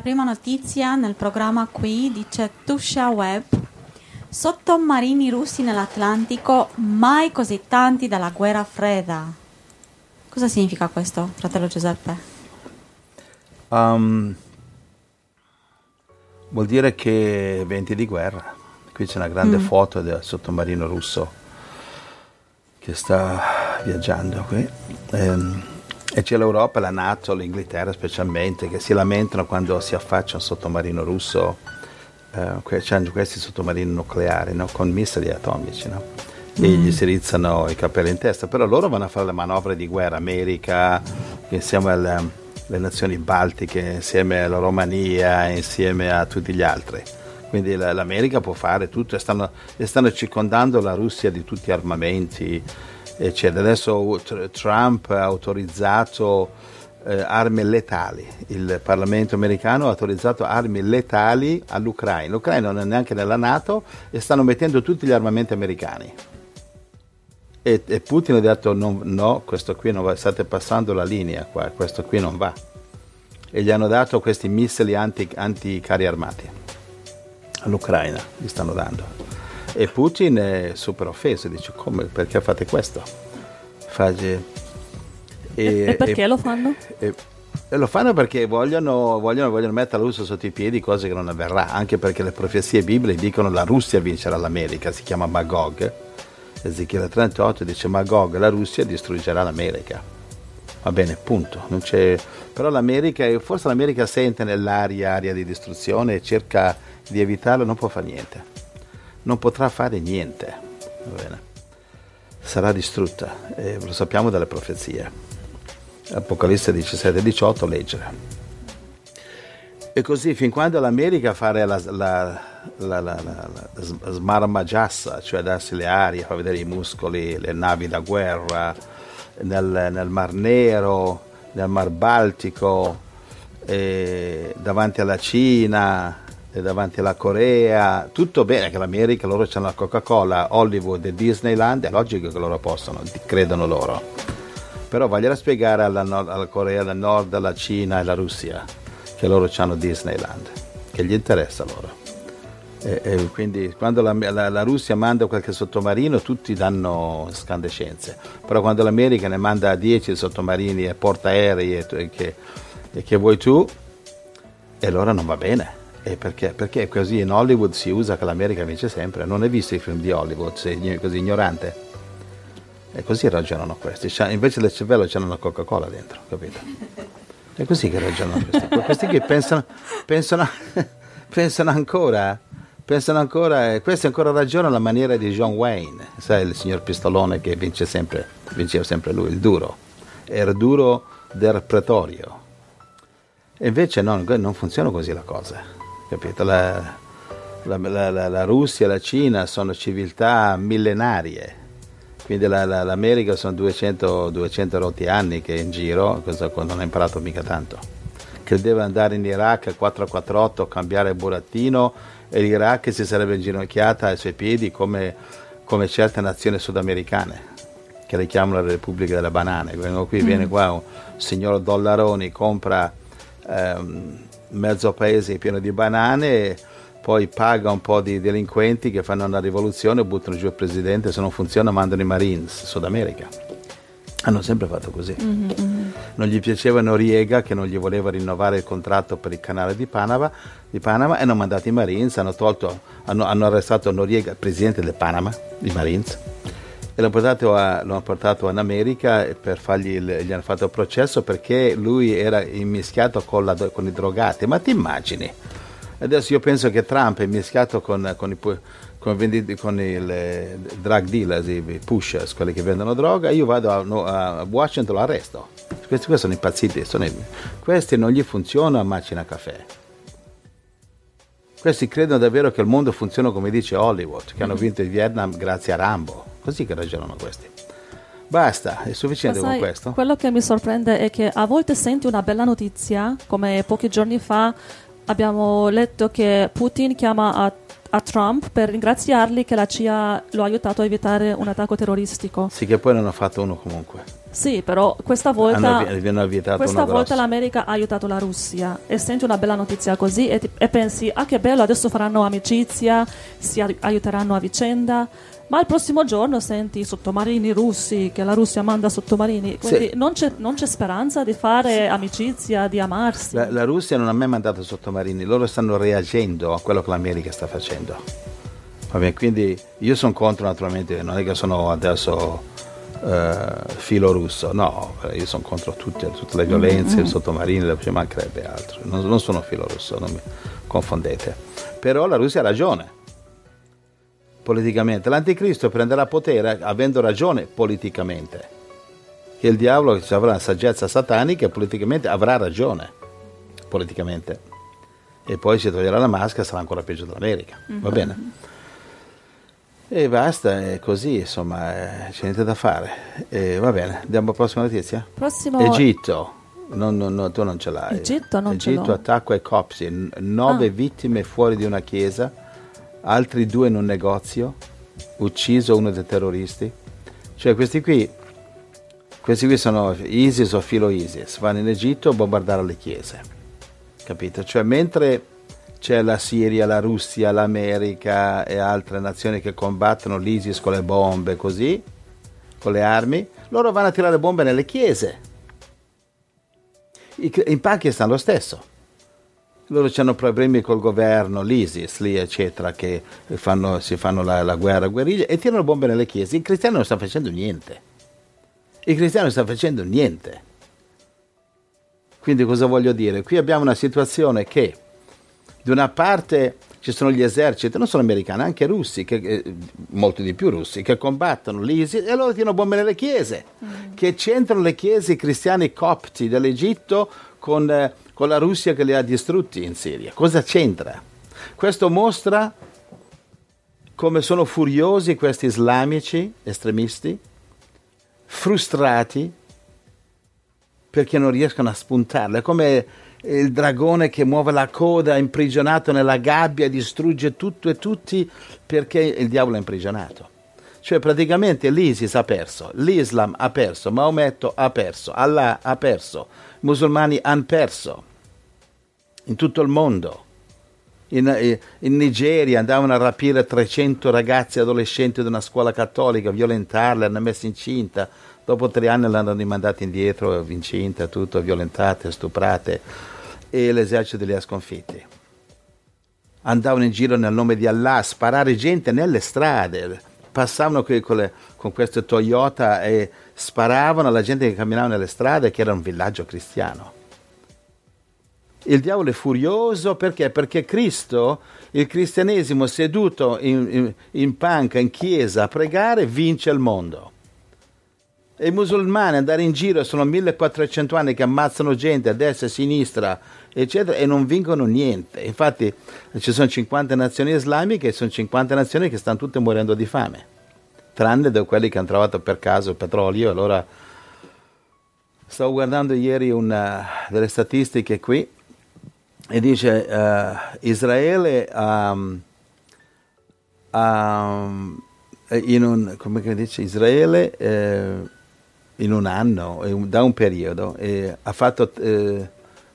La prima notizia nel programma qui dice Tusha Web. Sottomarini russi nell'Atlantico, mai così tanti dalla guerra fredda. Cosa significa questo, fratello Giuseppe? Um, vuol dire che venti di guerra. Qui c'è una grande mm. foto del sottomarino russo che sta viaggiando qui. Ehm, e c'è l'Europa, la Nato, l'Inghilterra specialmente, che si lamentano quando si affaccia un sottomarino russo, eh, questi sottomarini nucleari no? con missili atomici, no? e mm. gli si rizzano i capelli in testa, però loro vanno a fare le manovre di guerra, America, insieme alle, alle nazioni baltiche, insieme alla Romania, insieme a tutti gli altri. Quindi l'America può fare tutto e stanno, e stanno circondando la Russia di tutti gli armamenti, eccetera. Adesso Trump ha autorizzato eh, armi letali, il Parlamento americano ha autorizzato armi letali all'Ucraina. L'Ucraina non è neanche nella Nato e stanno mettendo tutti gli armamenti americani. E, e Putin ha detto no, no, questo qui non va, state passando la linea qua, questo qui non va. E gli hanno dato questi missili anti, anti carri armati all'Ucraina, gli stanno dando. E Putin è super offeso, dice come, perché fate questo? Fage, e, e, perché e, lo fanno? E, lo fanno perché vogliono, vogliono, vogliono mettere la Russia sotto i piedi, cose che non avverrà, anche perché le profezie bibliche dicono che la Russia vincerà l'America, si chiama Magog. Ezechiele 38 dice Magog, la Russia distruggerà l'America. Va bene, punto. Però l'America, forse l'America sente nell'aria aria di distruzione e cerca di evitarlo, non può fare niente non potrà fare niente. Sarà distrutta, e lo sappiamo dalle profezie. Apocalisse 17 18, leggere. E così fin quando l'America farà la, la, la, la, smarmagiassa, cioè darsi le arie, far vedere i muscoli, le navi da guerra nel, nel Mar Nero, nel Mar Baltico, davanti alla Cina, davanti alla Corea, tutto bene che l'America, loro hanno la Coca-Cola, Hollywood e Disneyland, è logico che loro possano, credono loro. Però voglio spiegare alla, alla, Corea del Nord, alla Cina e alla Russia che loro hanno Disneyland, che gli interessa loro. E, e quindi quando la, la, la, Russia manda qualche sottomarino tutti danno scandescenze, però quando l'America ne manda 10 sottomarini e portaerei e, e, che, e che vuoi tu, e allora non va bene e perché? Perché così in Hollywood si usa che l'America vince sempre. Non hai visto i film di Hollywood, sei così ignorante. E così ragionano questi. Invece del cervello c'hanno una Coca-Cola dentro, capito? È così che ragionano questi. Questi che pensano, pensano, pensano ancora, pensano ancora, questi ancora ragionano alla maniera di John Wayne, sai, il signor Pistolone che vince sempre, vinceva sempre lui, il duro. Era duro del pretorio. E invece no, non funziona così la cosa capito? La, la, la, la, Russia e la Cina sono civiltà millenarie, quindi l'America sono 200, 200 rotti anni che è in giro, cosa non ha imparato mica tanto. Credeva andare in Iraq 448, cambiare burattino e l'Iraq si sarebbe inginocchiata ai suoi piedi come, come certe nazioni sudamericane che richiamano la Repubblica delle Banane. Vengo qui, mm. viene qua un signor Dollaroni, compra ehm, mezzo paese pieno di banane, poi paga un po' di delinquenti che fanno una rivoluzione, buttano giù il presidente, se non funziona mandano i Marines, Sud America. Hanno sempre fatto così. Mm-hmm. Non gli piaceva Noriega che non gli voleva rinnovare il contratto per il canale di Panama, di Panama e hanno mandato i Marines, hanno, tolto, hanno, hanno arrestato Noriega, presidente del Panama, i Marines, e l'hanno portato, a, l'hanno portato in America per fargli il, gli hanno fatto il processo perché lui era immischiato con, la, con i drogati. Ma ti immagini? Adesso io penso che Trump è mischiato con, con, i, con, venditi, con il eh, drug dealers, i pushers, quelli che vendono droga, io vado a, a Washington lo arresto. Questi, questi sono impazziti, sono, questi non gli funziona a macina caffè. Questi credono davvero che il mondo funziona come dice Hollywood, che hanno mm-hmm. vinto il Vietnam grazie a Rambo. Così che ragionano questi. Basta, è sufficiente sai, con questo. Quello che mi sorprende è che a volte senti una bella notizia, come pochi giorni fa abbiamo letto che Putin chiama a, a Trump per ringraziarli che la CIA lo ha aiutato a evitare un attacco terroristico. Sì, che poi non ha fatto uno comunque. Sì, però questa volta, questa volta l'America ha aiutato la Russia e senti una bella notizia così e, ti- e pensi, ah che bello, adesso faranno amicizia, si ai- aiuteranno a vicenda. Ma il prossimo giorno senti i sottomarini russi, che la Russia manda sottomarini. Quindi Sì. non, c'è, non c'è speranza di fare amicizia, di amarsi. La, la Russia non ha mai mandato sottomarini, loro stanno reagendo a quello che l'America sta facendo. Va bene, quindi io sono contro naturalmente, non è che sono adesso eh, filo russo, no, io sono contro tutte, tutte le violenze, i sottomarini, ci mancherebbe altro, non, non sono filo russo, non mi confondete. Però la Russia ha ragione. Politicamente, l'anticristo prenderà potere avendo ragione politicamente. Che il diavolo che avrà una saggezza satanica e politicamente avrà ragione politicamente. E poi si toglierà la maschera sarà ancora peggio dell'America. Va bene e basta è così insomma eh, c'è niente da fare. E va bene andiamo alla prossima notizia? Prossimo Egitto. Non- non- non- tu non ce l'hai. Egitto non ce Egitto l'ho. attacco ai copsi. Nove Ah. vittime fuori di una chiesa altri due in un negozio ucciso uno dei terroristi. Cioè questi qui questi qui sono ISIS o filo ISIS, vanno in Egitto a bombardare le chiese, capito? Cioè mentre c'è la Siria, la Russia, l'America e altre nazioni che combattono l'ISIS con le bombe, così, con le armi, loro vanno a tirare bombe nelle chiese. In Pakistan lo stesso. Loro hanno problemi col governo, l'ISIS lì, eccetera, che fanno- si fanno la, la guerra, guerriglia e tirano bombe nelle chiese. I cristiani non stanno facendo niente. I cristiani non stanno facendo niente. Quindi cosa voglio dire? Qui abbiamo una situazione che da una parte ci sono gli eserciti, non solo americani, anche russi, che, eh, molti di più russi, che combattono l'ISIS e loro tirano bombe nelle chiese, che c'entrano le chiese cristiani copti dell'Egitto con, eh, con la Russia che li ha distrutti in Siria. Cosa c'entra? Questo mostra come sono furiosi questi islamici estremisti, frustrati perché non riescono a spuntarle. Come il dragone che muove la coda imprigionato nella gabbia distrugge tutto e tutti perché il diavolo è imprigionato. Cioè praticamente l'ISIS ha perso, l'Islam ha perso, Maometto ha perso, Allah ha perso, i musulmani hanno perso in tutto il mondo. In, eh, in Nigeria andavano a rapire 300 ragazzi adolescenti di una scuola cattolica, violentarle, hanno messo incinta. Dopo tre anni l'hanno rimandata indietro, incinta, tutto, violentate, stuprate. E l'esercito li ha sconfitti. Andavano in giro nel nome di Allah a sparare gente nelle strade. Passavano con, le- con queste Toyota e sparavano alla gente che camminava nelle strade, che era un villaggio cristiano. Il diavolo è furioso perché? Perché Cristo, il cristianesimo seduto in, in- in panca, in chiesa a pregare, vince il mondo. I musulmani andare in giro sono 1400 anni che ammazzano gente a destra e a sinistra, eccetera, e non vincono niente. Infatti ci sono 50 nazioni islamiche e sono 50 nazioni che stanno tutte morendo di fame, tranne da quelli che hanno trovato per caso il petrolio. Allora stavo guardando ieri una delle statistiche qui e dice eh, Israele ha, ha, in un, come dice Israele eh, in un anno eh, da un periodo eh, ha fatto eh,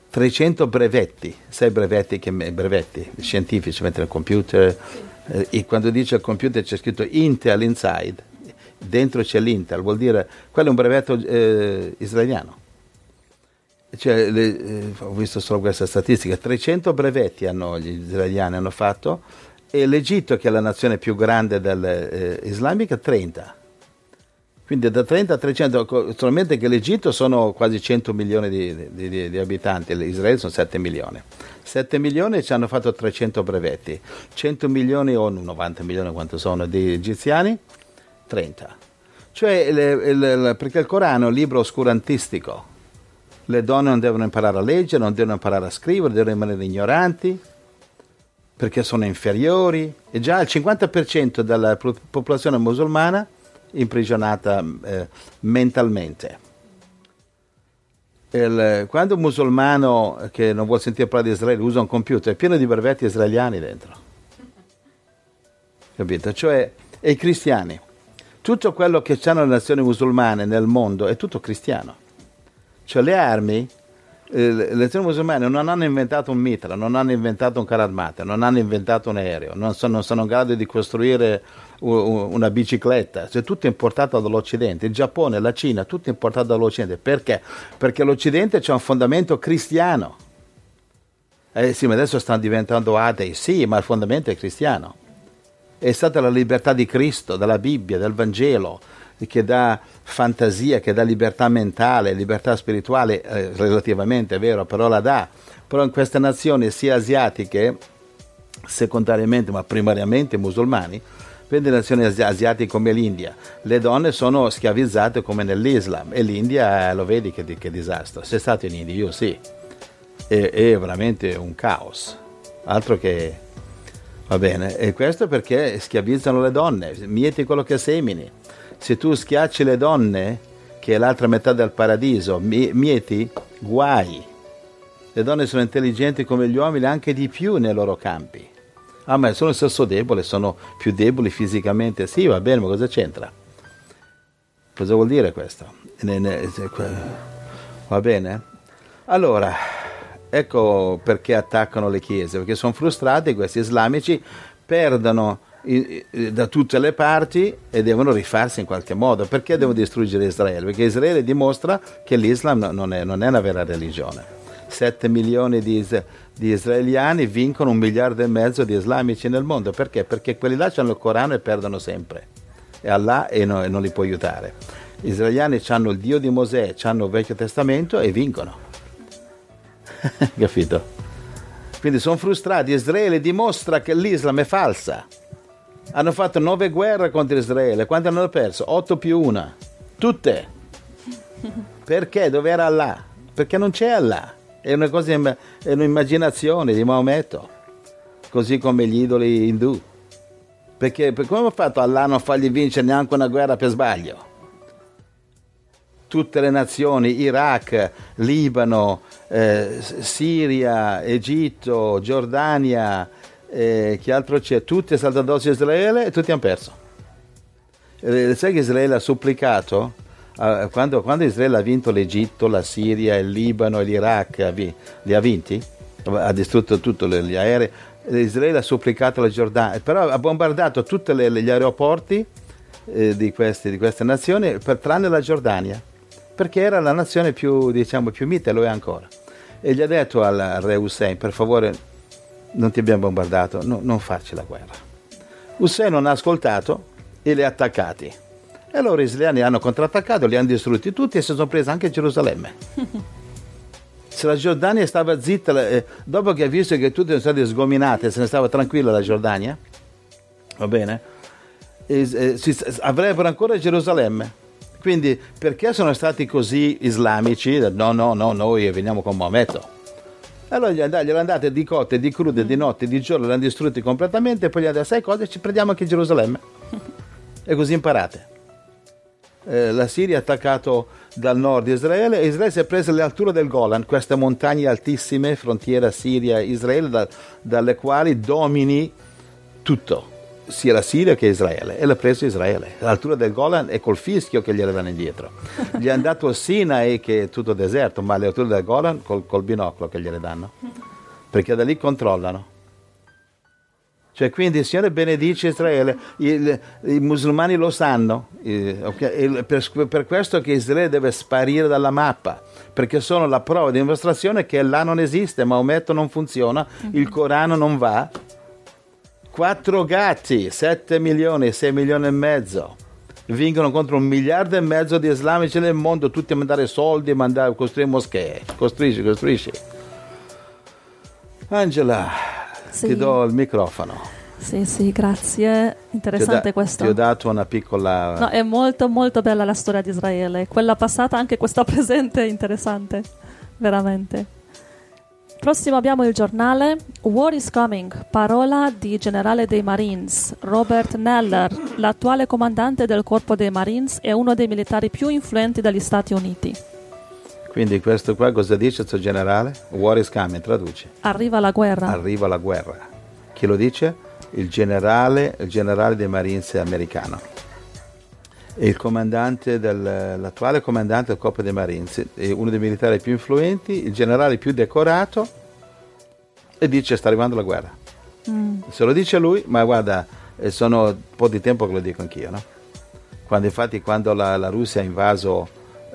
300 brevetti sai brevetti che brevetti scientifici mentre il computer eh, e quando dice il computer c'è scritto Intel inside dentro c'è l'Intel vuol dire quello è un brevetto eh, israeliano cioè, le- eh, ho visto solo questa statistica, 300 brevetti hanno gli israeliani hanno fatto e l'Egitto, che è la nazione più grande del, eh, islamica, 30. Quindi da 30 a 300, co- solamente che l'Egitto sono quasi 100 milioni di, di- di- di abitanti, l'Israele sono 7 milioni. 7 milioni ci hanno fatto 300 brevetti, 100 milioni o 90 milioni quanto sono di egiziani, 30. Cioè, il- il- perché il Corano è un libro oscurantistico, le donne non devono imparare a leggere, non devono imparare a scrivere, devono rimanere ignoranti perché sono inferiori e già il 50% della po- popolazione musulmana imprigionata eh, mentalmente. Il- quando un musulmano che non vuole sentire parlare di Israele usa un computer è pieno di brevetti israeliani dentro. Capito? Cioè, e i cristiani. tutto quello che hanno le nazioni musulmane nel mondo è tutto cristiano. Cioè le armi, eh, le nazioni musulmane non hanno inventato un mitra, non hanno inventato un carro armato, non hanno inventato un aereo, non sono, non sono in grado di costruire una bicicletta, cioè tutto importato dall'Occidente, il Giappone, la Cina, tutto importato dall'Occidente. Perché? Perché l'Occidente c'è un fondamento cristiano. Eh sì, ma adesso stanno diventando atei, sì, ma il fondamento è cristiano. È stata la libertà di Cristo, dalla Bibbia, del Vangelo, che dà fantasia, che dà libertà mentale, libertà spirituale, eh, relativamente è vero, però la dà. Però in queste nazioni, sia asiatiche, secondariamente, ma primariamente musulmani, Vedi nazioni asiatiche come l'India, le donne sono schiavizzate come nell'Islam e l'India eh, lo vedi che, che, disastro. Sei stato in India? Io sì. È, è veramente un caos. Altro che... Va bene, e questo perché schiavizzano le donne, mieti quello che semini. Se tu schiacci le donne, che è l'altra metà del paradiso, mieti guai. Le donne sono intelligenti come gli uomini, anche di più nei loro campi. Ah, ma sono il sesso debole, sono più deboli fisicamente. Sì, va bene, ma cosa c'entra? Cosa vuol dire questo? Va bene? Allora, ecco perché attaccano le chiese, perché sono frustrati questi islamici, perdono da tutte le parti e devono rifarsi in qualche modo. Perché devono distruggere Israele? Perché Israele dimostra che l'Islam non è, non è una vera religione. 7 milioni di, di, israeliani vincono un miliardo e mezzo di islamici nel mondo. Perché? Perché quelli là hanno il Corano e perdono sempre. E Allah e, no, e non li può aiutare. Gli israeliani hanno il Dio di Mosè, hanno il Vecchio Testamento e vincono. Capito? Quindi sono frustrati. Israele dimostra che l'Islam è falsa. Hanno fatto nove guerre contro Israele. Quante hanno perso? Otto più una. Tutte. Perché? Dove era Allah? Perché non c'è Allah è una cosa, è un'immaginazione di Maometto, così come gli idoli indù. Perché per come ha fatto Allah a non fargli vincere neanche una guerra per sbaglio? Tutte le nazioni, Iraq, Libano, eh, Siria, Egitto, Giordania, eh, che altro c'è? Tutti saltano addosso a Israele e tutti hanno perso. Eh, sai che Israele ha supplicato uh, quando, quando, Israele ha vinto l'Egitto, la Siria, il Libano l'Iraq, li ha vinti, ha distrutto tutti gli aerei, Israele ha supplicato la Giordania, però ha bombardato tutti gli aeroporti eh, di, questi, di, queste nazioni, per, tranne la Giordania, perché era la nazione più, diciamo, più mite, lo è ancora. E gli ha detto al re Hussein, per favore, non ti abbiamo bombardato, no, non farci la guerra. Hussein non ha ascoltato e li ha attaccati. E allora gli israeliani hanno contrattaccato, li hanno distrutti tutti e si sono presi anche Gerusalemme. Se la Giordania stava zitta, eh, dopo che ha visto che tutte sono state sgominate, se ne stava tranquilla la Giordania, va bene? E, eh, si, avrebbero ancora Gerusalemme. Quindi perché sono stati così islamici? No, no, no, noi veniamo con Maometto. Allora gli glielo andate di cotte, di crude, di notte, di giorno, li hanno distrutti completamente e poi gli detto, sai cosa, ci prendiamo anche Gerusalemme. e così imparate. Eh, la Siria ha attaccato dal nord Israele e Israele si è presa le alture del Golan, queste montagne altissime, frontiera Siria-Israele, da, dalle quali domini tutto, sia la Siria che Israele, e l'ha preso Israele. L'altura del Golan è col fischio che gli arrivano indietro. Gli hanno dato il Sinai che è tutto deserto, ma le alture del Golan col, col binocolo che gliele danno, perché da lì controllano. Cioè, quindi il Signore benedice Israele, I, i musulmani lo sanno, okay? per, per, questo che Israele deve sparire dalla mappa, perché sono la prova di dimostrazione che là non esiste, Maometto non funziona, il Corano non va. Quattro gatti, 7 milioni, 6 milioni e mezzo, vincono contro un miliardo e mezzo di islamici nel mondo, tutti a mandare soldi, a mandare, costruire moschee, costruisci, costruisci. Angela, sì. Ti do il microfono. Sì, sì, grazie. Interessante da, questo. Ti ho dato una piccola... No, è molto, molto bella la storia di Israele. Quella passata, anche questa presente, interessante. Veramente. Prossimo abbiamo il giornale War is Coming, parola di generale dei Marines, Robert Neller, l'attuale comandante del corpo dei Marines e uno dei militari più influenti degli Stati Uniti. Quindi questo qua cosa dice questo generale? War is coming, traduce. Arriva la guerra. Arriva la guerra. Chi lo dice? Il generale, il generale dei Marines americano. Il comandante del, l'attuale comandante del Corpo dei Marines, è uno dei militari più influenti, il generale più decorato, e dice sta arrivando la guerra. Se lo dice lui, ma guarda, eh, sono un po' di tempo che lo dico anch'io, no? Quando infatti quando la, la Russia ha invaso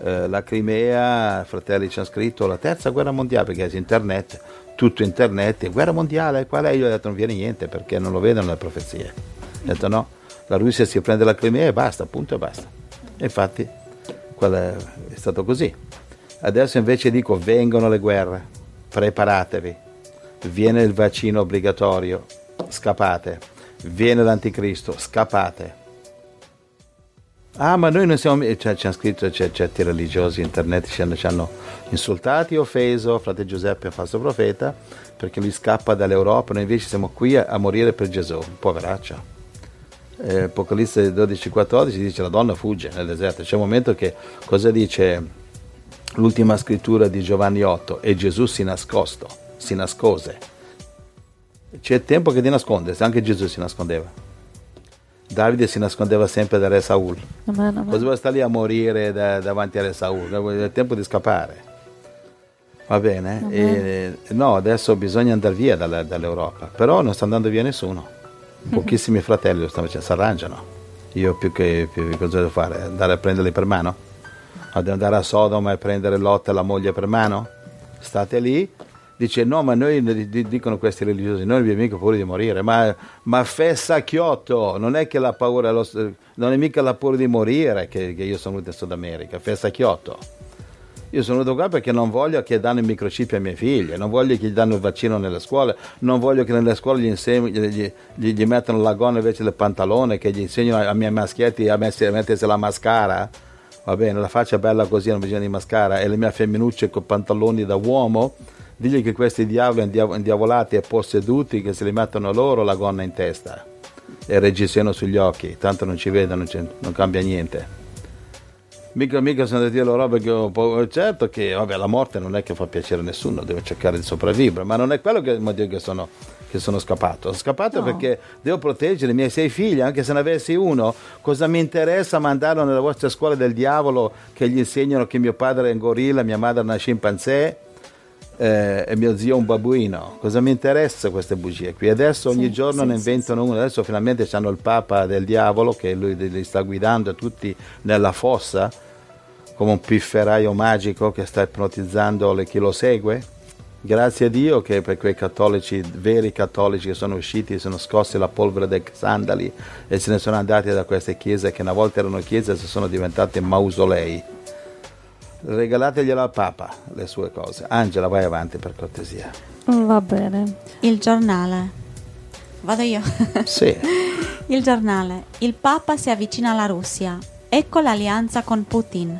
eh, la Crimea, i fratelli ci hanno scritto la terza guerra mondiale, perché è internet, tutto internet, guerra mondiale, qual è? Io ho detto non viene niente perché non lo vedono le profezie. Ho detto no, la Russia si prende la Crimea e basta, punto e basta. Infatti è stato così. Adesso invece dico vengono le guerre, preparatevi, viene il vaccino obbligatorio, scappate, viene l'anticristo, scappate. Ah, ma noi non siamo. Cioè, ci hanno scritto c'è, certi religiosi internet ci hanno, ci hanno insultati, offeso frate Giuseppe, falso profeta, perché lui scappa dall'Europa, noi invece siamo qui a, a morire per Gesù, poveraccio. Eh, Apocalisse 12-14 dice la donna fugge nel deserto. C'è un momento che cosa dice l'ultima scrittura di Giovanni 8? E Gesù si nascosto, si nascose. C'è tempo che ti nasconde, anche Gesù si nascondeva. Davide si nascondeva sempre da re Saul. Vuoi stare lì a morire da- davanti a re Saul? È tempo di scappare. Va bene? E- no, adesso bisogna andare via dalla- dall'Europa, però non sta andando via nessuno. Pochissimi fratelli lo stanno facendo, si arrangiano. Io più che, più cosa devo fare? Andare a prenderli per mano? Ad andare a Sodoma e prendere Lot e la moglie per mano? State lì. Dice no, ma noi di- di- dicono questi religiosi, noi abbiamo mica paura di morire, ma, ma fessa chiotto, non è che la paura, non è mica la paura di morire che, che io sono venuto in Sud America, fessa chiotto. Io sono venuto qua perché non voglio che danno i microchip ai miei figli, non voglio che gli danno il vaccino nelle scuole, non voglio che nelle scuole gli, insegni- gli, gli- gli- mettano la gonna invece del pantalone, che gli insegnano ai miei maschietti a, mettersi la mascara. Va bene, la faccia bella così, non bisogna di mascara, e le mie femminucce con pantaloni da uomo, digli che questi diavoli indiav- indiavolati e posseduti che se li mettono loro la gonna in testa e reggiseno sugli occhi, tanto non ci vedono, non cambia niente. Mica, mica sono da dire la roba che ho paura. Certo che vabbè, la morte non è che fa piacere a nessuno, deve cercare di sopravvivere, ma non è quello che il motivo che sono, che sono scappato. Sono scappato No. perché devo proteggere i miei sei figli, anche se ne avessi uno. Cosa mi interessa mandarlo nelle vostre scuole del diavolo che gli insegnano che mio padre è un gorilla, mia madre è una scimpanzé? Eh, e mio zio un babbuino. Cosa mi interessa queste bugie qui? Adesso ogni Sì, giorno sì, ne sì, inventano uno, adesso finalmente hanno il papa del diavolo che lui li li sta guidando tutti nella fossa come un pifferaio magico che sta ipnotizzando le- chi lo segue. Grazie a Dio che per quei cattolici, veri cattolici che sono usciti, sono scossi la polvere dei sandali e se ne sono andati da queste chiese che una volta erano chiese e sono diventate mausolei. Regalateglielo al Papa le sue cose. Angela, vai avanti per cortesia. Va bene. Il giornale. Vado io. Sì, Il giornale. Il Papa si avvicina alla Russia. Ecco l'alleanza con Putin.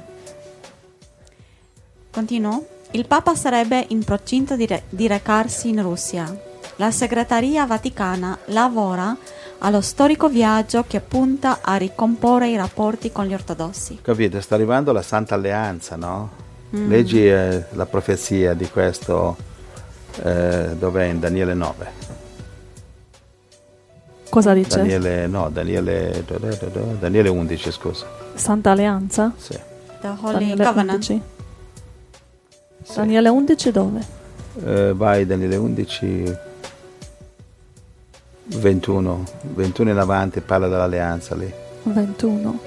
Continuo. Il Papa sarebbe in procinto di, re- di recarsi in Russia. La segreteria vaticana lavora allo storico viaggio che punta a ricomporre i rapporti con gli ortodossi. capite, sta arrivando la Santa Alleanza, no? Leggi eh, la profezia di questo, eh, dov'è in Daniele 9. Cosa dice? Daniele, no, Daniele, Daniele 11, scusa. Santa Alleanza? Sì. The Holy Daniele Covenant. 11. Daniele 11 dove? Eh, vai Daniele 11, 21, 21 in avanti, parla dell'alleanza lì. 21.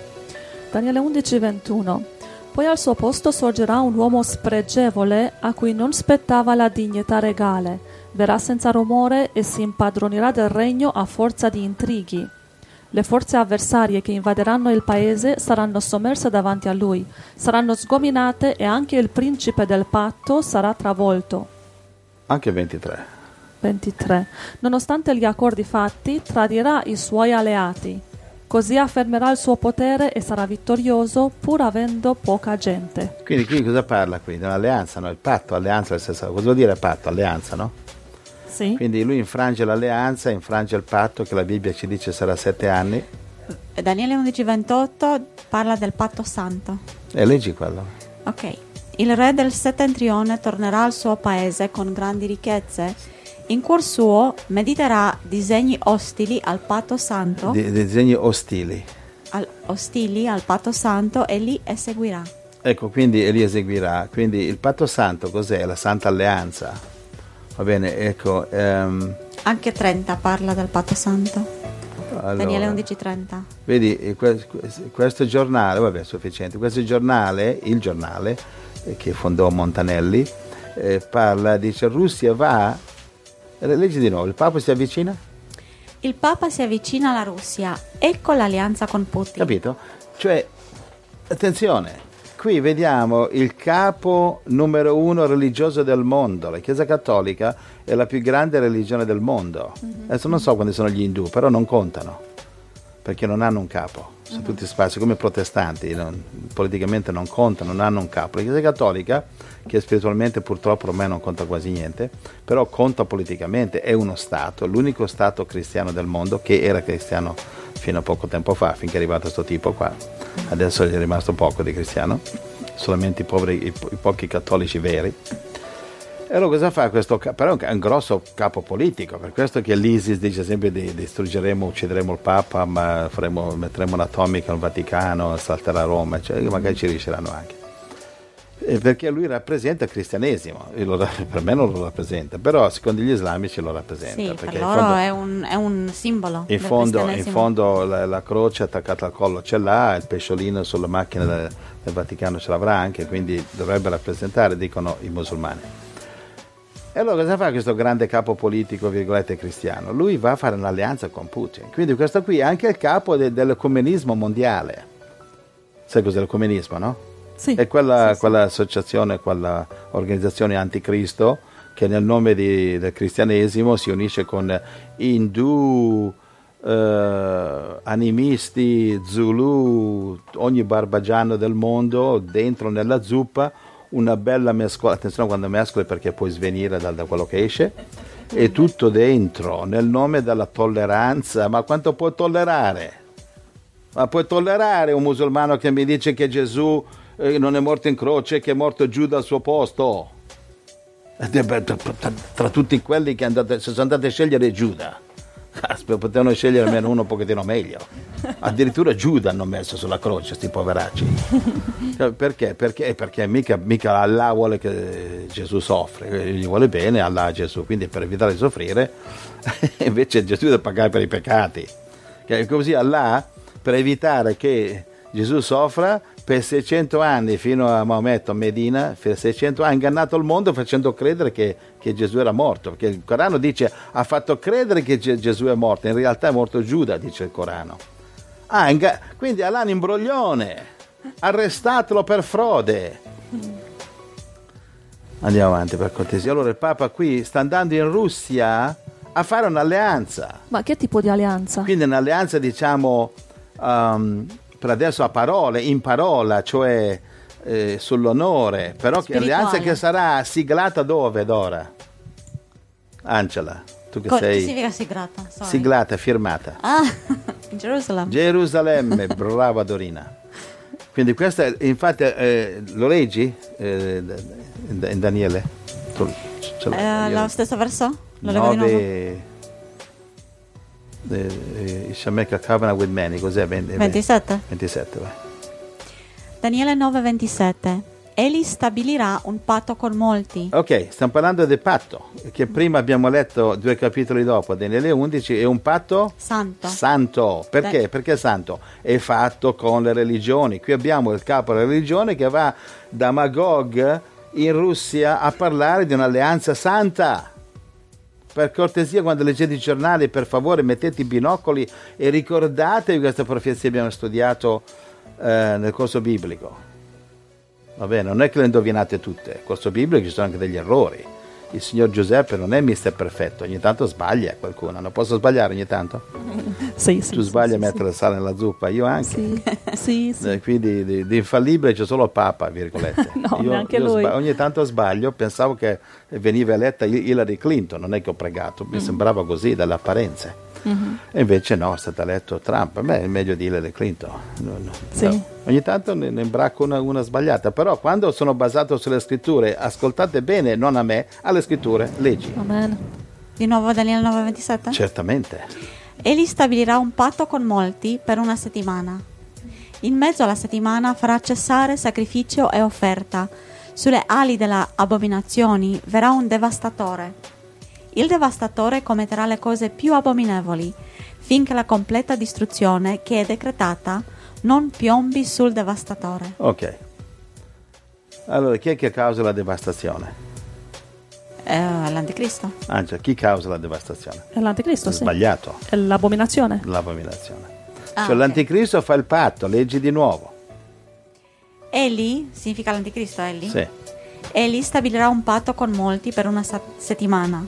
Daniele 11, 21. Poi al suo posto sorgerà un uomo spregevole a cui non spettava la dignità regale. Verrà senza rumore e si impadronirà del regno a forza di intrighi. Le forze avversarie che invaderanno il paese saranno sommerse davanti a lui, saranno sgominate e anche il principe del patto sarà travolto. Anche 23. 23. Nonostante gli accordi fatti, tradirà i suoi alleati. Così affermerà il suo potere e sarà vittorioso pur avendo poca gente. Quindi qui cosa parla qui? Dell'alleanza, no? Il patto, alleanza cosa. Cosa vuol dire patto? Alleanza, no? Sì? Quindi lui infrange l'alleanza, infrange il patto che la Bibbia ci dice sarà sette anni. Daniele 11:28 parla del patto santo. E leggi quello. Ok. Il re del settentrione tornerà al suo paese con grandi ricchezze. In cuor suo mediterà disegni ostili al patto santo. Di- disegni ostili. al- ostili al patto santo e li eseguirà. Ecco, quindi e li eseguirà. Quindi il patto santo cos'è? La santa alleanza. Va bene, ecco. ehm, Anche 30 parla del patto santo. allora, Daniele 11:30. Vedi, eh, que- que- questo giornale, vabbè, è sufficiente. Questo giornale, il giornale eh, che fondò Montanelli, eh, parla, dice Russia va. Eh, Leggi di nuovo, il Papa si avvicina? Il Papa si avvicina alla Russia. Ecco l'alleanza con Putin. Capito? Cioè, attenzione, qui vediamo il capo numero uno religioso del mondo. La Chiesa Cattolica è la più grande religione del mondo. Adesso non so quando sono gli indù, però non contano, perché non hanno un capo. Sono tutti spazi come i protestanti, non- politicamente non contano, non hanno un capo. La Chiesa Cattolica, che spiritualmente purtroppo ormai non conta quasi niente, però conta politicamente, è uno Stato, l'unico Stato cristiano del mondo che era cristiano fino a poco tempo fa, finché è arrivato questo tipo qua. Adesso è rimasto poco di cristiano, solamente i, poveri, i, po- i pochi cattolici veri. E allora cosa fa questo capo? Però è un, grosso capo politico, per questo che l'ISIS dice sempre di distruggeremo, uccideremo il Papa, ma faremo, metteremo un'atomica al Vaticano, salterà Roma, cioè, magari ci riusciranno anche. Eh, Perché lui rappresenta il cristianesimo, E lo per me non lo rappresenta, però secondo gli islamici lo rappresenta. Sì, perché per loro fondo- è, un, è un simbolo. in fondo, in fondo la, la croce attaccata al collo ce l'ha, il pesciolino sulla macchina del, del Vaticano ce l'avrà anche, quindi dovrebbe rappresentare, dicono i musulmani. E allora cosa fa questo grande capo politico, virgolette, cristiano? Lui va a fare un'alleanza con Putin. Quindi questo qui è anche il capo de- dell'ecumenismo mondiale. Sai cos'è l'ecumenismo, no? Sì. È quella, Sì, sì. quella associazione, quella organizzazione anticristo che nel nome di- del cristianesimo si unisce con indù, eh, animisti, zulu, ogni barbagiano del mondo dentro nella zuppa una bella mescola, attenzione quando mescoli perché puoi svenire da, da quello che esce, e tutto dentro nel nome della tolleranza, ma quanto puoi tollerare? Ma puoi tollerare un musulmano che mi dice che Gesù eh, non è morto in croce, che è morto giù dal suo posto? Beh, tra, tutti quelli che andate, se sono andati a scegliere Giuda, potevano scegliere almeno uno un pochettino meglio. Addirittura Giuda hanno messo sulla croce, sti poveracci. Cioè, Perché? Perché, perché mica, mica Allah vuole che Gesù soffre, eh, gli vuole bene Allah a Gesù, quindi per evitare di soffrire, invece Gesù deve pagare per i peccati. Così Allah, per evitare che Gesù soffra, per 600 anni fino a Maometto a Medina, per 600 anni ha ingannato il mondo facendo credere che, che Gesù era morto, perché il Corano dice ha fatto credere che Ge- Gesù è morto, in realtà è morto Giuda, dice il Corano. Ah, inga- quindi un imbroglione, arrestatelo per frode. Andiamo avanti per cortesia. Allora il Papa qui sta andando in Russia a fare un'alleanza. Ma che tipo di alleanza? Quindi un'alleanza, diciamo, um, per adesso a parole, in parola, cioè eh, sull'onore, però che Spirituale. alleanza che sarà siglata dove, Dora? Angela, tu che Co- che sei significa siglata? Sorry. siglata, firmata. Ah, Gerusalemme. Gerusalemme, brava Dorina. Quindi questa, infatti, eh, lo leggi eh, in, Daniele? Tu- ce l'hai, Eh, Daniele? lo stesso verso? Lo leggo di nuovo. 9 eh, eh, shall make a covenant with many, cos'è? 20, 27. 27, vai. Daniele 9:27. Egli stabilirà un patto con molti. Ok, stiamo parlando del patto, che prima abbiamo letto due capitoli dopo, Daniele 11, è un patto Santo. santo. Perché? Beh. Perché santo? È fatto con le religioni. Qui abbiamo il capo della religione che va da Magog in Russia a parlare di un'alleanza santa. Per cortesia, quando leggete i giornali, per favore mettete i binocoli e ricordatevi queste profezie che abbiamo studiato eh, nel corso biblico. Va bene, non è che le indovinate tutte, nel corso biblico ci sono anche degli errori. Il signor Giuseppe non è mister perfetto, ogni tanto sbaglia qualcuno. Non posso sbagliare ogni tanto? Sì, sì, tu sì, sbagli sì, a mettere il sale nella zuppa, io anche. Sì, sì, sì. Eh, quindi di, di infallibile c'è solo Papa, virgolette. No, Io- neanche io lui. sba- ogni tanto sbaglio, pensavo che veniva eletta Hi- Hillary Clinton, non è che ho pregato, Mm. mi sembrava così dalle apparenze. Mhm. E invece no, è stato eletto Trump, me è meglio di Hillary Clinton. No, no. Sì. No. Ogni tanto ne, ne imbracco una, una sbagliata, però quando sono basato sulle scritture, ascoltate bene, non a me, alle scritture, leggi. Amen. Di nuovo Daniele 9:27. Certamente. Egli stabilirà un patto con molti per una settimana. In mezzo alla settimana farà cessare sacrificio e offerta. Sulle ali delle abominazioni verrà un devastatore. Il devastatore commetterà le cose più abominevoli, finché la completa distruzione che è decretata non piombi sul devastatore. Ok. Allora, chi è che causa la devastazione? Eh, l'anticristo. Angela, chi causa la devastazione? È l'anticristo, sì. Sbagliato, È l'abominazione. l'abominazione. Ah, cioè ok. l'anticristo fa il patto, leggi di nuovo. Egli, significa l'anticristo Egli? Sì. Egli stabilirà un patto con molti per una sa- settimana.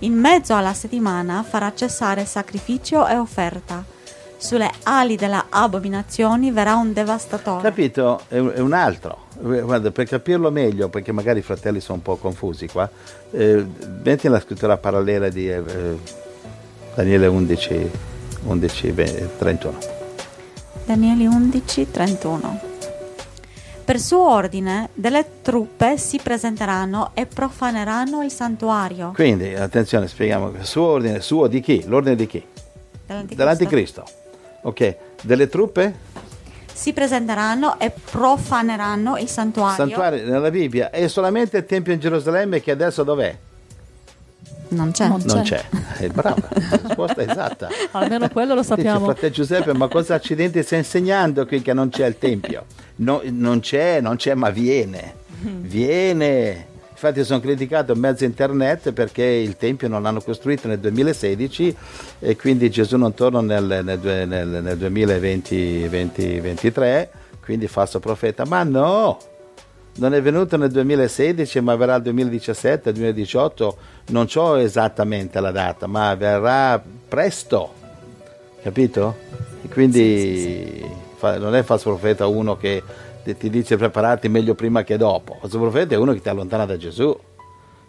In mezzo alla settimana farà cessare sacrificio e offerta. Sulle ali delle abominazioni verrà un devastatore. Capito? È un, è un altro. Eh, Guarda, per capirlo meglio, perché magari i fratelli sono un po' confusi qua, eh, metti la scrittura parallela di eh, eh, Daniele 11, 11 beh, 31. Daniele 11, 31. Per suo ordine, delle truppe si presenteranno e profaneranno il santuario Quindi, attenzione, spieghiamo. Suo ordine, suo di chi? L'ordine di chi? dell'anticristo. Dell'anticristo. Ok. Delle truppe? Si presenteranno e profaneranno il santuario. Santuario nella Bibbia. È solamente il Tempio in Gerusalemme che adesso dov'è? Non c'è. Non Non C'è. c'è. È brava, la risposta esatta. Almeno quello lo Dice sappiamo. fratello Giuseppe, ma cosa accidenti stai insegnando qui che non c'è il Tempio? No, non c'è, non c'è, ma viene. Viene. Infatti sono criticato in mezzo internet perché il Tempio non l'hanno costruito nel 2016 e quindi Gesù non torna nel, nel, nel, nel 2020-2023, quindi falso profeta. Ma no! Non è venuto nel 2016, ma verrà il 2017, 2018, non so esattamente la data, ma verrà presto, capito? E quindi fa- non è falso profeta uno che ti- ti dice preparati meglio prima che dopo, falso profeta è uno che ti allontana da Gesù.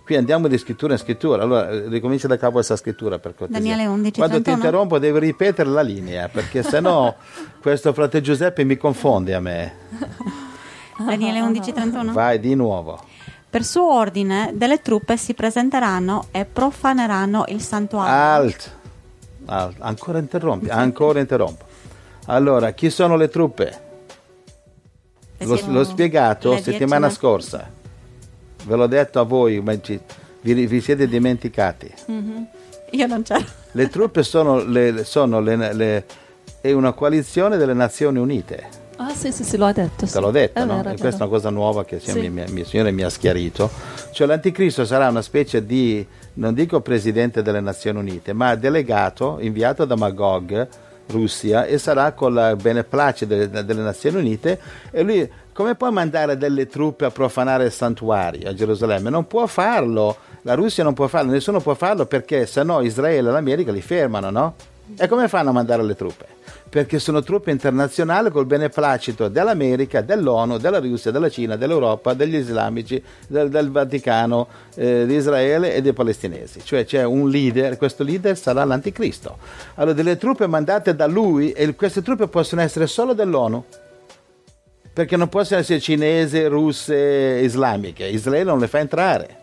Qui andiamo di scrittura in scrittura, allora ricomincia da capo questa scrittura per cortesia. Daniele 11, Quando ti 31. interrompo devi ripetere la linea, perché sennò questo frate Giuseppe mi confonde a me. Daniele 11, 31. Vai di nuovo. Per suo ordine, delle truppe si presenteranno e profaneranno il santuario. Alt. Alt. Ancora interrompi, ancora interrompo. Allora, chi sono le truppe? L'ho, l'ho spiegato dieci settimana na- scorsa. Ve l'ho detto a voi, ma ci- vi, vi siete dimenticati. Io non c'ero. Le truppe sono, le, sono le- le- è una coalizione delle Nazioni Unite. Ah, sì, sì, sì, lo ha detto. Te l'ho detto, È no? vero, E questa è una cosa nuova che Sì. mi, mi- il Signore mi ha schiarito. Cioè l'anticristo sarà una specie di, non dico presidente delle Nazioni Unite, ma delegato, inviato da Magog, Russia, e sarà con la beneplacito delle, delle Nazioni Unite. E lui, come può mandare delle truppe a profanare il santuario a Gerusalemme? Non può farlo. La Russia non può farlo, nessuno può farlo perché se no Israele e l'America li fermano, no? E come fanno a mandare le truppe? Perché sono truppe internazionali col beneplacito dell'America, dell'ONU, della Russia, della Cina, dell'Europa, degli islamici, del, del Vaticano, eh, di Israele e dei palestinesi. Cioè c'è un leader, questo leader sarà l'anticristo. Allora delle truppe mandate da lui e queste truppe possono essere solo dell'ONU. Perché non possono essere cinesi, russe, islamiche. Israele non le fa entrare.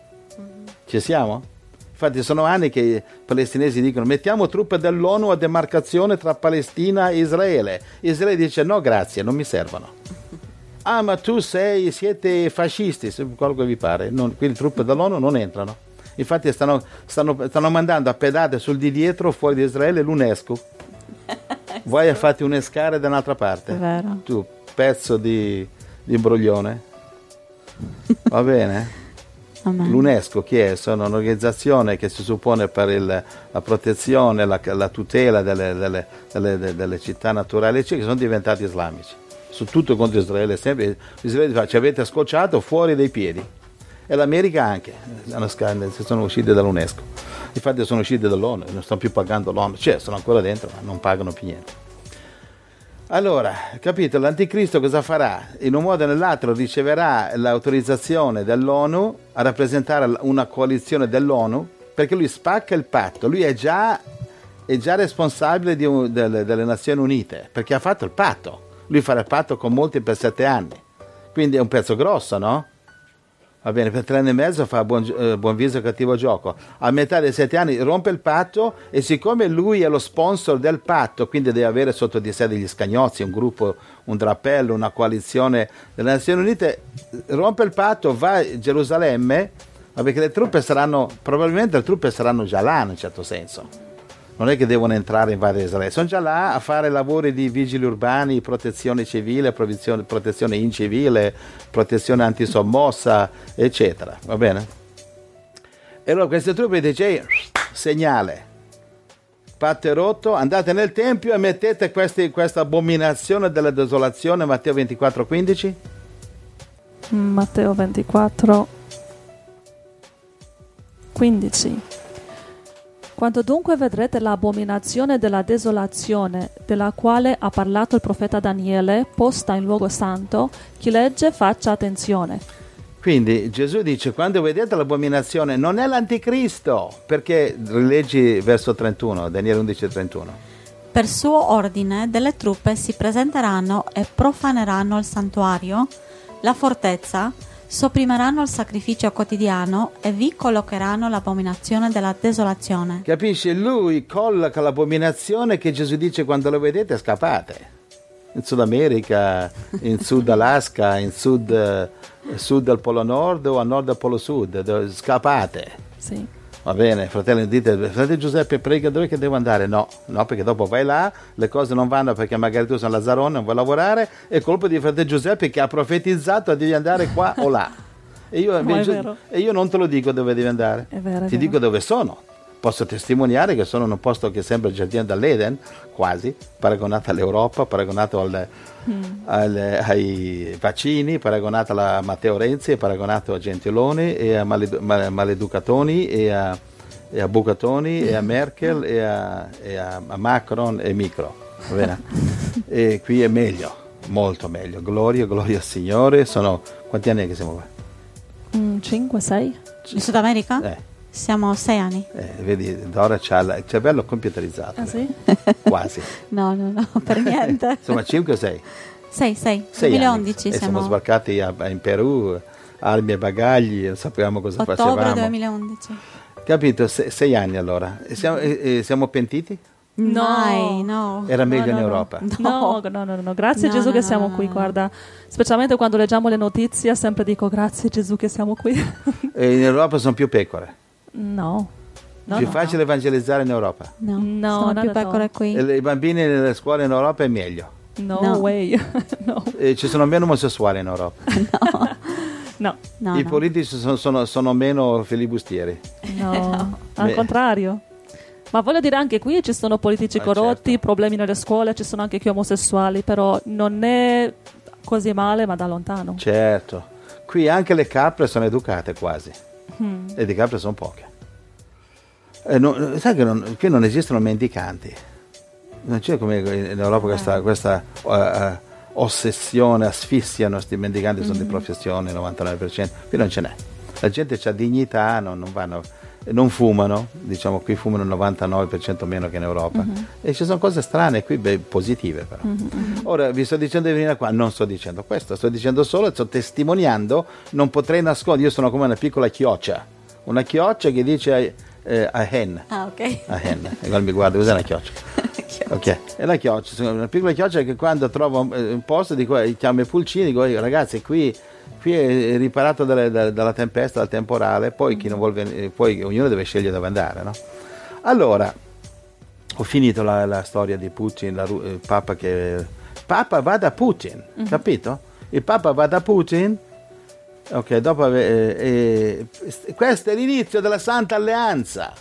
Ci siamo? Infatti sono anni che i palestinesi dicono mettiamo truppe dell'ONU a demarcazione tra Palestina e Israele. Israele dice no grazie, non mi servono. Ah ma tu sei, siete fascisti, se- quello che vi pare. Non- quindi truppe dell'ONU non entrano. Infatti stanno, stanno- stanno mandando a pedate sul di dietro fuori di Israele l'UNESCO. Vai a farti unescare da un'altra parte. Vero. Tu, pezzo di, di imbroglione. Va bene? Amen. L'UNESCO chi è? Sono un'organizzazione che si suppone per il- la protezione, la, la tutela delle, delle- delle- delle- città naturali, che sono diventati islamici. Su tutto contro Israele, sempre, Israele fa, ci avete scocciato fuori dai piedi. E l'America anche, sono usciti dall'UNESCO. Infatti sono usciti dall'ONU, non stanno più pagando l'ONU, cioè sono ancora dentro, ma non pagano più niente. Allora, capito, l'anticristo cosa farà? In un modo o nell'altro riceverà l'autorizzazione dell'ONU a rappresentare una coalizione dell'ONU perché lui spacca il patto, lui è già, è già responsabile un- delle, delle Nazioni Unite perché ha fatto il patto, lui farà il patto con molti per sette anni, quindi è un pezzo grosso, no? Va bene, per tre anni e mezzo fa buon, eh, buon viso cattivo gioco. A metà dei sette anni rompe il patto e siccome lui è lo sponsor del patto, quindi deve avere sotto di sé degli scagnozzi, un gruppo, un drappello, una coalizione delle Nazioni Unite, rompe il patto, va a Gerusalemme, ma perché le truppe saranno, probabilmente le truppe saranno già là in un certo senso non è che devono entrare in varie Israele, sono già là a fare lavori di vigili urbani, protezione civile, protezione, incivile, protezione antisommossa, eccetera. Va bene? E allora queste truppe dice, segnale, patto è rotto, andate nel Tempio e mettete questi, questa abominazione della desolazione, Matteo 24, 15. Matteo 24, 15. Quando dunque vedrete l'abominazione della desolazione, della quale ha parlato il profeta Daniele, posta in luogo santo, chi legge faccia attenzione. Quindi Gesù dice, quando vedete l'abominazione, non è l'anticristo, perché rileggi verso 31, Daniele 11, 31. Per suo ordine delle truppe si presenteranno e profaneranno il santuario, la fortezza, sopprimeranno il sacrificio quotidiano e vi collocheranno l'abominazione della desolazione. Capisci? Lui colloca l'abominazione che Gesù dice quando lo vedete scappate. In Sud America, in Sud Alaska, in Sud, eh, sud del Polo Nord o a Nord del Polo Sud, scappate. Sì. Va bene, fratello, dite, fratello Giuseppe, prega dove che devo andare? No, no, perché dopo vai là, le cose non vanno perché magari tu sei Lazzarone, non vuoi lavorare, è colpa di fratello Giuseppe che ha profetizzato devi andare qua o là. E io, invece, e io non te lo dico dove devi andare, vero, ti dico dove sono. Posso testimoniare che sono in un posto che sembra il giardino dell'Eden, quasi, paragonato all'Europa, paragonato al, mm. al, ai vaccini, paragonato a Matteo Renzi, paragonato a Gentiloni e a Maledu- Maleducatoni e a, e a Bucatoni e a Merkel e a, e a, a Macron e Micro. e qui è meglio, molto meglio. Gloria, gloria al Signore. Sono quanti anni che siamo qua? 5, 6. In Sud America? Eh. Siamo sei anni. Eh, vedi, Dora c'ha il cervello computerizzato. Ah, sì? Quasi. no, no, no, per niente. Insomma, 5 o 6? 6, 6. 2011 siamo... siamo sbarcati a, in Perù, armi e bagagli, non sapevamo cosa Ottobre facevamo. Ottobre 2011. Capito, Se, sei anni allora. E siamo, e, e siamo pentiti? No, Mai, no. Era meglio no, in Europa. No, no, no, no, grazie Gesù che siamo qui, guarda. Specialmente quando leggiamo le notizie, sempre dico grazie Gesù che siamo qui. e in Europa sono più pecore. No. No, più no, facile no. evangelizzare in Europa. No, no sono più pecore qui. E I bambini nelle scuole in Europa è meglio. No, way. E ci sono meno omosessuali in Europa. no. I politici sono, sono, sono, meno filibustieri. No, al contrario. Ma voglio dire, anche qui ci sono politici ah, corrotti, certo. problemi nelle scuole, ci sono anche chi omosessuali, però non è così male, ma da lontano. Certo. Qui anche le capre sono educate quasi. Hmm. E di capre sono poche. Eh, non, sai che non, qui non esistono mendicanti. Non c'è come in Europa questa, questa uh, ossessione, asfissiano questi mendicanti, sono mm-hmm. di professione, 99%. Qui non ce n'è. La gente ha dignità, non, non, vanno, non fumano, diciamo qui fumano il 99% meno che in Europa. Mm-hmm. E ci sono cose strane qui, beh, positive però. Mm-hmm. Ora vi sto dicendo di venire qua, non sto dicendo questo, sto dicendo solo, sto testimoniando, non potrei nascondere, io sono come una piccola chioccia, una chioccia che dice eh, a hen. Ah, ok. A hen. E mi guarda, cos'è una chioccia? ok, è la chioccia, una piccola chioccia che quando trovo un posto dico, chiamo i pulcini, dico ragazzi qui, qui è riparato dalle, da, dalla tempesta, dal temporale, poi, chi non vuole venire, poi ognuno deve scegliere dove andare. No? Allora, ho finito la, la storia di Putin, la, il Papa che... Papa va da Putin, mm-hmm. capito? Il Papa va da Putin Ok, dopo eh, eh, questo è l'inizio della Santa Alleanza,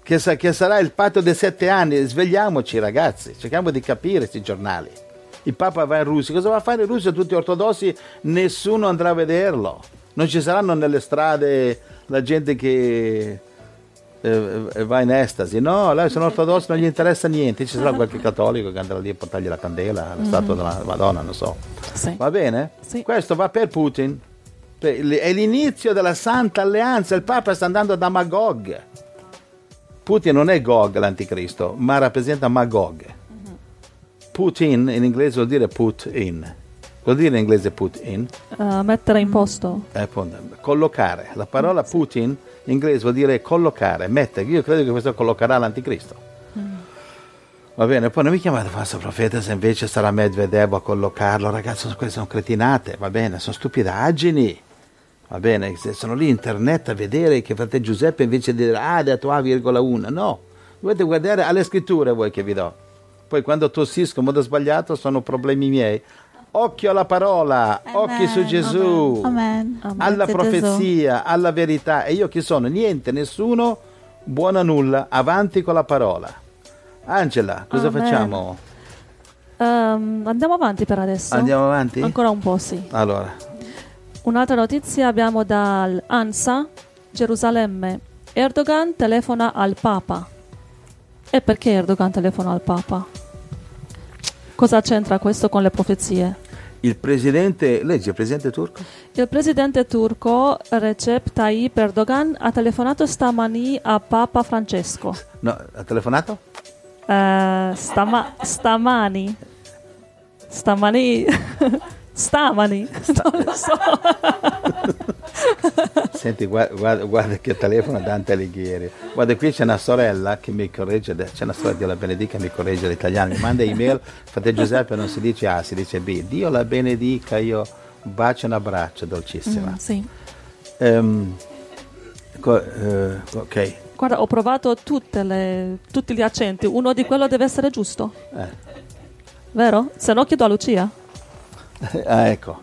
che, sa, che, sarà il patto dei sette anni. Svegliamoci, ragazzi, cerchiamo di capire questi giornali. Il Papa va in Russia, cosa va a fare in Russia? Tutti ortodossi, nessuno andrà a vederlo. Non ci saranno nelle strade la gente che eh, va in estasi. No, là sono ortodossi, non gli interessa niente. Ci sarà qualche cattolico che andrà lì a portargli la candela, la mm-hmm. statua della Madonna, non so. Sì. Va bene? Sì. Questo va per Putin. È l'inizio della Santa Alleanza. Il Papa sta andando da Magog. Putin non è Gog l'anticristo, ma rappresenta Magog. Mm-hmm. Putin in inglese vuol dire put in. Cosa dire in inglese put in? Eh, mettere in posto. Eh, collocare. La parola Putin in inglese vuol dire collocare, mettere. Io credo che questo collocherà l'anticristo. Va bene, poi non mi chiamate falso profeta se invece sarà Medvedev a collocarlo. Ragazzi, queste sono cretinate, va bene, sono stupidaggini. Va bene, sono lì in internet a vedere che frate Giuseppe invece di dire ah, ha detto A,1, no. Dovete guardare alle scritture voi che vi do. Poi quando tossisco in modo sbagliato sono problemi miei. Occhio alla parola, occhi su Amen, Gesù Amen. alla Grazie, profezia, alla verità. E io chi sono? Niente, nessuno, buona nulla, avanti con la parola. Angela, cosa Amen. facciamo? Ehm, andiamo avanti per adesso. Andiamo avanti? Ancora un po', sì. Allora, Un'altra notizia abbiamo dall'ANSA, Gerusalemme. Erdogan telefona al Papa. E perché Erdogan telefona al Papa? Cosa c'entra questo con le profezie? il presidente, leggi il presidente turco? Il presidente turco Recep Tayyip Erdogan ha telefonato stamani a Papa Francesco. No, ha telefonato? Eh, stama- stamani. Stamani. Stamani. Non lo so. Senti, guarda, guarda, guarda che telefono Dante Alighieri. Guarda, qui c'è una sorella che mi corregge, c'è una sorella, Dio la benedica, mi corregge l'italiano, mi manda email, frate Giuseppe non si dice A, si dice B. Dio la benedica, io bacio un abbraccio, dolcissima. Mm, sì. Ehm, co- eh, ok, Guarda, ho provato tutte le- tutti gli accenti. Uno di quello deve essere giusto, Eh. vero? Se no chiedo a Lucia. ah, ecco.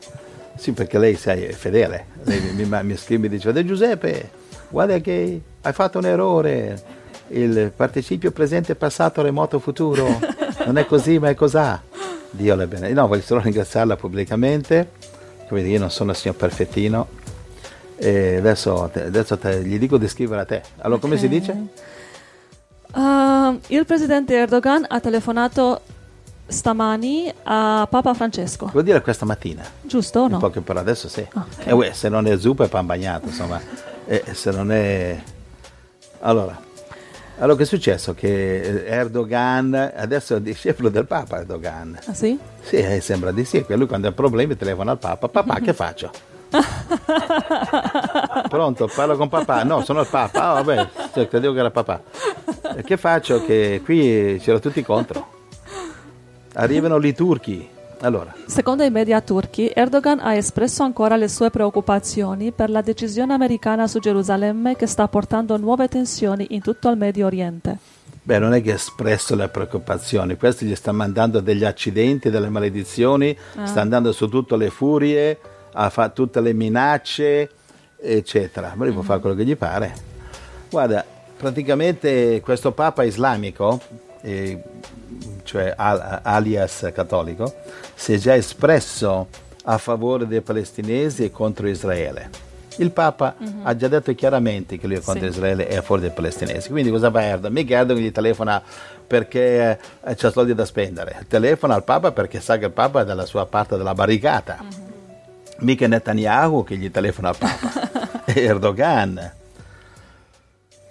Sì, perché lei, sai, è fedele. Lei mi, mi, mi scrive e dice, "Frate Giuseppe, guarda che hai fatto un errore. Il participio presente, passato, remoto, futuro. Non è così, ma è cos'ha. Dio le bene. No, voglio solo ringraziarla pubblicamente. Come dire, io non sono il signor perfettino. E adesso, adesso te- gli dico di scrivere a te. Allora, come si dice? Uh, il presidente Erdogan ha telefonato stamani a Papa Francesco, Vuol dire questa mattina. giusto o In no? poche parole, adesso sì. Ok. E uè, se non è zuppa è pan bagnato, insomma. E se non è... Allora, allora che è successo? Che Erdogan, adesso è discepolo del Papa Erdogan. Ah, sì? Sì, eh, sembra di sì, lui quando ha problemi telefona al Papa. Papà, che faccio? Pronto, parlo con papà. No, sono il Papa. Ah, vabbè, credevo che era papà. E che faccio? Che qui c'erano tutti contro. Arrivano lì i turchi. Allora, Secondo i media turchi, Erdogan ha espresso ancora le sue preoccupazioni per la decisione americana su Gerusalemme che sta portando nuove tensioni in tutto il Medio Oriente. Beh, non è che ha espresso le preoccupazioni, questo gli sta mandando degli accidenti, delle maledizioni, sta andando su tutte le furie, ha fatto tutte le minacce, eccetera. Ma lui può fare quello che gli pare. Guarda, praticamente questo Papa islamico, eh, cioè al- alias cattolico, si è già espresso a favore dei palestinesi e contro Israele. Il Papa ha già detto chiaramente che lui è contro Sì. Israele e a favore dei palestinesi. Quindi cosa fa Erdogan? Mica Erdogan gli telefona perché eh, c'ha soldi da spendere. Telefona al Papa perché sa che il Papa è dalla sua parte della barricata. Mica Netanyahu che gli telefona al Papa. è Erdogan.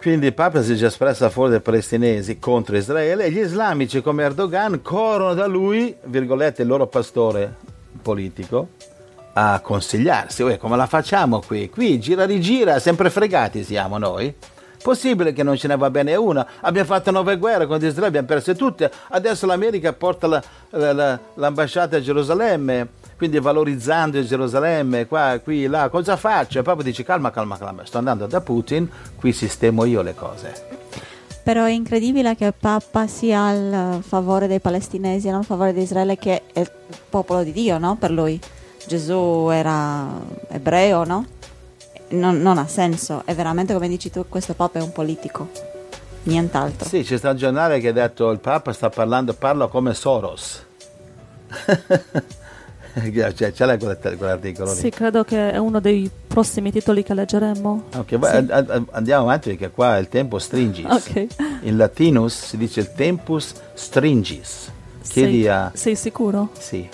Quindi il Papa si è già espresso a favore dei palestinesi contro Israele e gli islamici come Erdogan corrono da lui, virgolette, il loro pastore politico, a consigliarsi. Uè, come la facciamo qui? Qui gira rigira, sempre fregati siamo noi. Possibile che non ce ne va bene una? Abbiamo fatto nove guerre contro Israele, abbiamo perse tutte. Adesso l'America porta la- la- la- l'ambasciata a Gerusalemme, quindi valorizzando Gerusalemme, qua, qui, là. Cosa faccio? E proprio dice calma, calma, calma. Sto andando da Putin, qui sistemo io le cose. Però è incredibile che il Papa sia a favore dei palestinesi e non a favore di Israele, che è il popolo di Dio, no? Per lui. Gesù era ebreo, no? Non, non ha senso. È veramente, come dici tu, questo Papa è un politico. Nient'altro. Sì, c'è stato un giornale che ha detto il Papa sta parlando, parla come Soros. cioè, c'è lei quell'art- quell'articolo lì? Sì, credo che è uno dei prossimi titoli che leggeremo. Ok, vai, Sì. a- a- andiamo avanti perché qua il tempo stringis. Ok. In latinus si dice il tempus stringis. Chiedi sei, a... sei sicuro? Sì.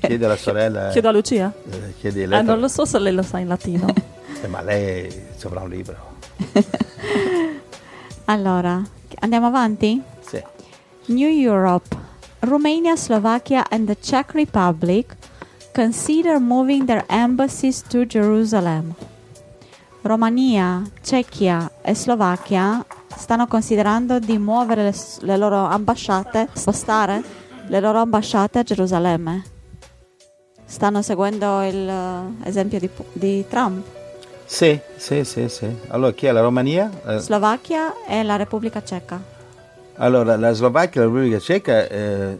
Chiedi alla sorella... Chiedo a Lucia? eh, chiedi Ah, lei- non lo so se lei lo sa in latino. eh, ma lei ci avrà un libro. Allora, andiamo avanti? Sì. New Europe. Romania, Slovakia, and the Czech Republic consider moving their embassies to Jerusalem. Romania, Cechia e Slovacchia stanno considerando di muovere le, le loro ambasciate, spostare le loro ambasciate a Gerusalemme. Stanno seguendo l'esempio di, di Trump. Sì, sì, sì, sì. Allora chi è la Romania? Eh, Slovacchia e la Repubblica Ceca. Allora, la Slovacchia e la Repubblica Ceca eh,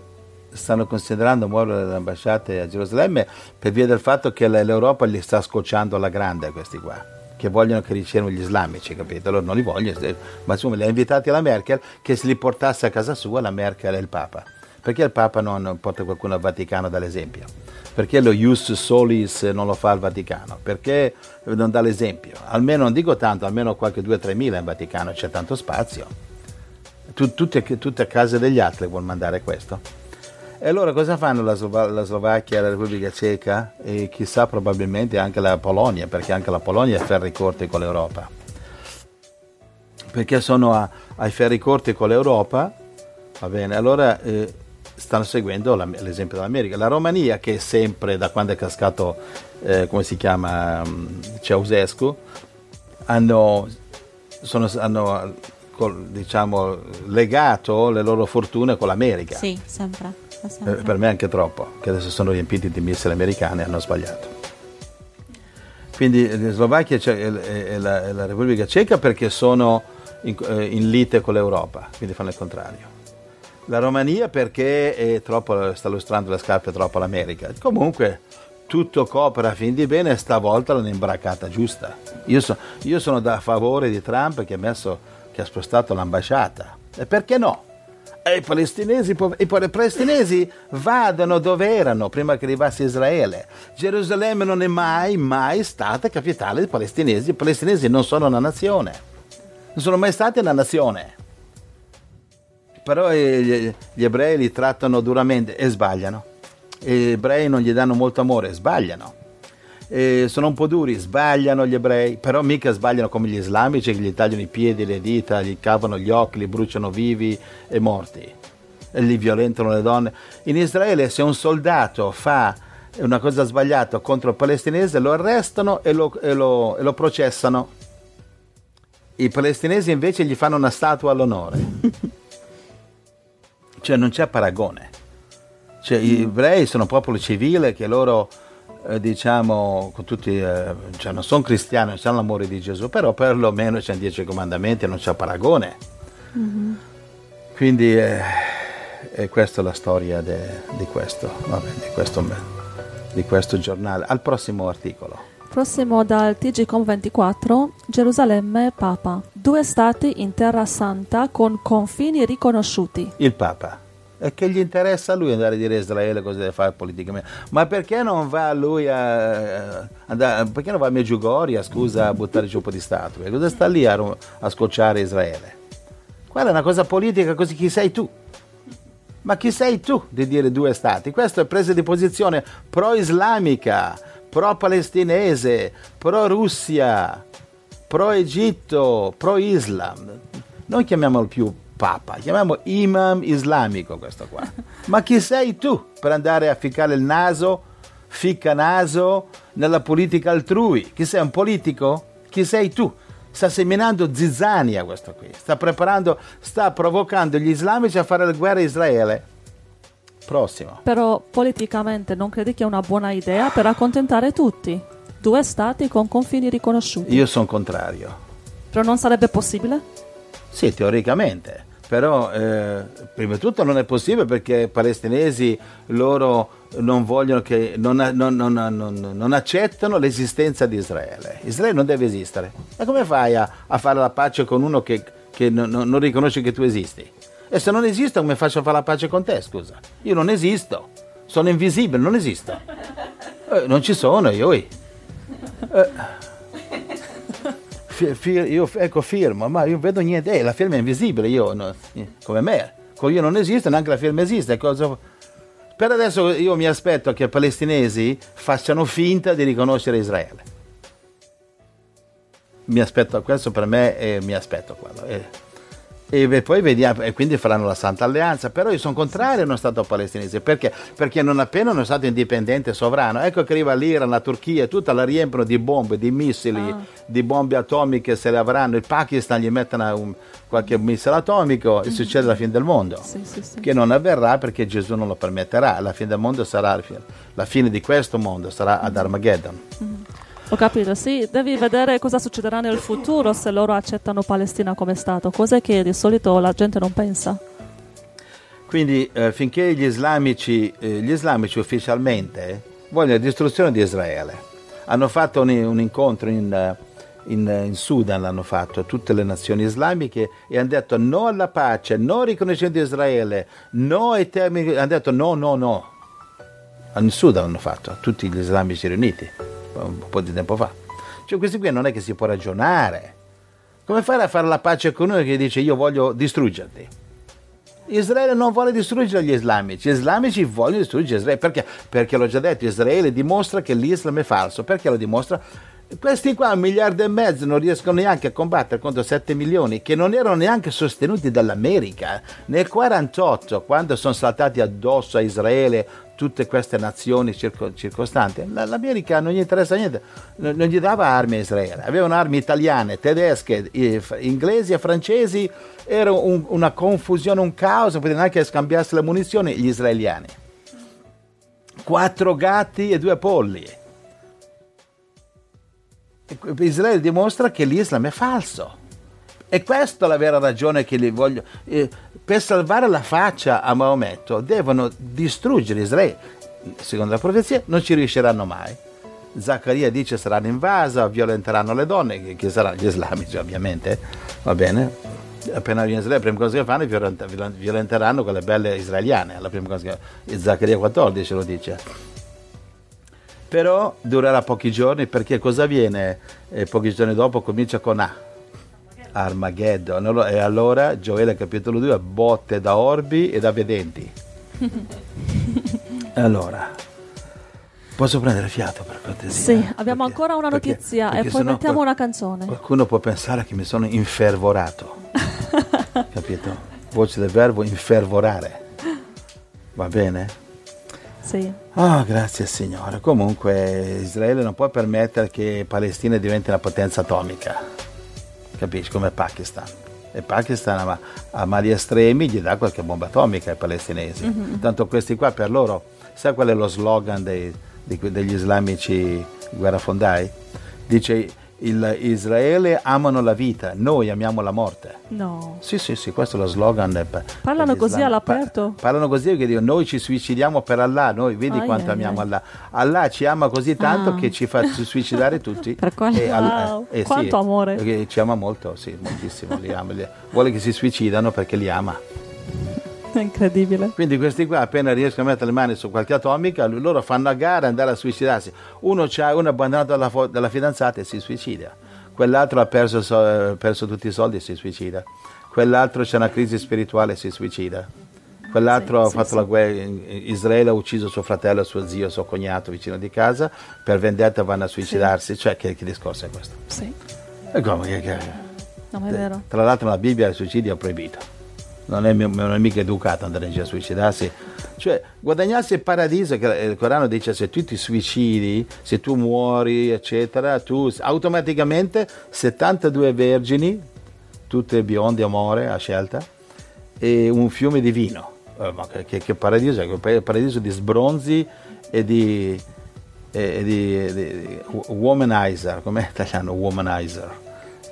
stanno considerando muovere le ambasciate a Gerusalemme per via del fatto che l'Europa li sta scocciando alla grande questi qua, che vogliono che ricevono gli islamici, capito? Allora non li vogliono, eh, ma insomma li ha invitati la Merkel che se li portasse a casa sua la Merkel e il Papa. Perché il Papa non porta qualcuno al Vaticano dall'esempio? Perché lo ius solis non lo fa il Vaticano? Perché non dà l'esempio? Almeno, non dico tanto, almeno qualche 2-3 mila in Vaticano, c'è tanto spazio. Tu- tutte, tutte a casa degli altri vuol mandare questo. E allora cosa fanno la, Slova- la Slovacchia, la Repubblica Ceca e chissà probabilmente anche la Polonia, perché anche la Polonia è a ferri corti con l'Europa. Perché sono a- ai ferri corti con l'Europa, va bene, allora eh, stanno seguendo la- l'esempio dell'America. La Romania, che è sempre, da quando è cascato, eh, come si chiama, mm, Ceausescu, hanno, sono, hanno col- diciamo, legato le loro fortune con l'America. Sì, sempre. da Eh, sempre. per me anche troppo, che adesso sono riempiti di missili americani e hanno sbagliato. Quindi eh, la Slovacchia e la, e la Repubblica Ceca perché sono in, eh, in lite con l'Europa, quindi fanno il contrario. La Romania perché è troppo, sta lustrando le scarpe troppo all'America. Comunque tutto coopera a fin di bene e stavolta l'hanno imbraccata giusta. Io, so- io sono da favore di Trump che ha, messo, che ha spostato l'ambasciata. E perché no? E i palestinesi, i palestinesi vadano dove erano prima che arrivasse Israele. Gerusalemme non è mai, mai stata capitale dei palestinesi. I palestinesi non sono una nazione. Non sono mai stati una nazione. Però eh, gli, gli ebrei li trattano duramente e sbagliano. E gli ebrei non gli danno molto amore, sbagliano. E sono un po' duri, sbagliano gli ebrei, però mica sbagliano come gli islamici che gli tagliano i piedi, le dita, gli cavano gli occhi, li bruciano vivi e morti e li violentano le donne. In Israele se un soldato fa una cosa sbagliata contro il palestinese lo arrestano e lo, e lo- e lo processano. I palestinesi invece gli fanno una statua all'onore. cioè non c'è paragone. Cioè, gli ebrei sono un popolo civile che loro, eh, diciamo, con tutti, eh, cioè non sono cristiani, non hanno l'amore di Gesù, però perlomeno c'è dieci comandamenti non c'è paragone. Quindi eh, è questa la storia de- di, questo, vabbè, di, questo, di questo giornale. Al prossimo articolo. Prossimo dal TGCOM24, Gerusalemme Papa. Due stati in Terra Santa con confini riconosciuti. Il Papa. E che gli interessa a lui andare a dire a Israele cosa deve fare politicamente? Ma perché non va lui a, andare, perché non va a Medjugorje, scusa, a buttare giù un po' di statue? Cosa sta lì a, a scocciare Israele? Quella è una cosa politica, così chi sei tu? Ma chi sei tu di dire due stati? Questa è presa di posizione pro-islamica, pro-palestinese, pro-Russia, pro-Egitto, pro-Islam. Noi chiamiamolo più Papa, chiamiamo imam islamico questo qua. Ma chi sei tu per andare a ficcare il naso, ficca naso nella politica altrui? Chi sei un politico? Chi sei tu? Sta seminando zizzania questo qui, sta preparando, sta provocando gli islamici a fare la guerra a Israele. Prossimo. Però politicamente non credi che è una buona idea per accontentare tutti? Due stati con confini riconosciuti. Io sono contrario. Però non sarebbe possibile? Sì, teoricamente, però eh, prima di tutto non è possibile perché i palestinesi loro non vogliono che non, non- non- non- accettano l'esistenza di Israele. Israele non deve esistere. Ma come fai a, a fare la pace con uno che, che non riconosce che tu esisti? E se non esisto, come faccio a fare la pace con te? Scusa, io non esisto, sono invisibile, non esisto. Eh, non ci sono io. eh. Fi- fi- io ecco firmo, ma io vedo niente, eh, la firma è invisibile, io no- eh, come me, con io non esiste, neanche la firma esiste. cosa- Per adesso io mi aspetto che i palestinesi facciano finta di riconoscere Israele. Mi aspetto questo per me e mi aspetto quello. eh. E poi vediamo, e quindi faranno la Santa Alleanza. Però io sono contrario a uno Stato palestinese perché? Perché non appena uno Stato indipendente e sovrano, ecco che arriva l'Iran, la Turchia, tutta la riempiono di bombe, di missili, ah. di bombe atomiche se le avranno. Il Pakistan gli mettono un, qualche missile atomico e succede la fine del mondo. Sì, sì, sì. Che non avverrà perché Gesù non lo permetterà. La fine del mondo sarà la fine di questo mondo, sarà ad Armageddon. Mm. Ho capito, sì, devi vedere cosa succederà nel futuro se loro accettano Palestina come Stato, cose che di solito la gente non pensa. Quindi eh, finché gli islamici, eh, gli islamici ufficialmente vogliono la distruzione di Israele, hanno fatto un, un incontro in, eh, in, in, Sudan, l'hanno fatto tutte le nazioni islamiche e hanno detto no alla pace, no al riconoscimento di Israele, no ai termini, hanno detto no, no, no. In Sudan l'hanno fatto, tutti gli islamici riuniti un po' di tempo fa. Cioè questi qui non è che si può ragionare. Come fare a fare la pace con uno che dice io voglio distruggerti? Israele non vuole distruggere gli islamici, gli islamici vogliono distruggere Israele. Perché? Perché l'ho già detto, Israele dimostra che l'Islam è falso. Perché lo dimostra? Questi qua, un miliardo e mezzo, non riescono neanche a combattere contro 7 milioni che non erano neanche sostenuti dall'America. Nel 1948, quando sono saltati addosso a Israele tutte queste nazioni circo, circostanti, l'America non gli interessa niente, non, gli dava armi a Israele. Avevano armi italiane, tedesche, inglesi e francesi, era un, una confusione, un caos, non potevano neanche scambiarsi le munizioni gli israeliani. Quattro gatti e due polli Israele dimostra che l'Islam è falso. E questa è la vera ragione che li voglio. Eh, per salvare la faccia a Maometto devono distruggere Israele. Secondo la profezia non ci riusciranno mai. Zaccaria dice saranno invasa, violenteranno le donne, che, saranno gli islamici ovviamente, va bene? Appena viene Israele, la prima cosa che fanno è violenteranno quelle belle israeliane, la prima cosa che Zaccaria 14 lo dice però durerà pochi giorni perché cosa avviene? Eh, pochi giorni dopo comincia con A. Armageddon. E allora Gioele capitolo 2 botte da orbi e da vedenti. allora, posso prendere fiato per cortesia? Sì, abbiamo perché, ancora una notizia perché, perché e poi mettiamo una canzone. Qualcuno può pensare che mi sono infervorato. Capito? Voce del verbo infervorare. Va bene? Sì. Oh, grazie Signore. Comunque Israele non può permettere che Palestina diventi una potenza atomica. Capisci? Come Pakistan. E Pakistan a, a mali estremi gli dà qualche bomba atomica ai palestinesi. Mm-hmm. Tanto questi qua per loro, sai qual è lo slogan dei, degli islamici guerrafondai? Dice il Israele amano la vita, noi amiamo la morte. No. Sì, sì, sì, questo è lo slogan. Parlano così all'aperto? Pa- parlano così che dicono noi ci suicidiamo per Allah, noi vedi ai quanto ai amiamo ai. Allah. Allah ci ama così tanto ah. che ci fa suicidare tutti. per quale? E, wow. eh, eh, quanto sì, amore. Ci ama molto, sì, moltissimo. li ama, li, vuole che si suicidano perché li ama. È incredibile. Quindi questi qua appena riescono a mettere le mani su qualche atomica, loro fanno a gara andare a suicidarsi. Uno ha uno abbandonato dalla, dalla, fidanzata e si suicida. Quell'altro ha perso, so, perso tutti i soldi e si suicida. Quell'altro c'è una crisi spirituale e si suicida. Quell'altro sì, ha fatto sì, la guerra, Israele ha ucciso suo fratello, suo zio, suo cognato vicino di casa, per vendetta vanno a suicidarsi. Cioè, che, che, discorso è questo? Sì. E come? Che, che, no, è vero. Tra l'altro la Bibbia il suicidio è proibito non è, non è mica educato andare in giro a suicidarsi. Cioè, guadagnarsi il paradiso, che il Corano dice se tu ti suicidi, se tu muori, eccetera, tu automaticamente 72 vergini, tutte bionde, amore, a scelta, e un fiume di vino. Eh, ma che, che, paradiso è? Che paradiso di sbronzi e di, e di, di, womanizer, com'è italiano womanizer?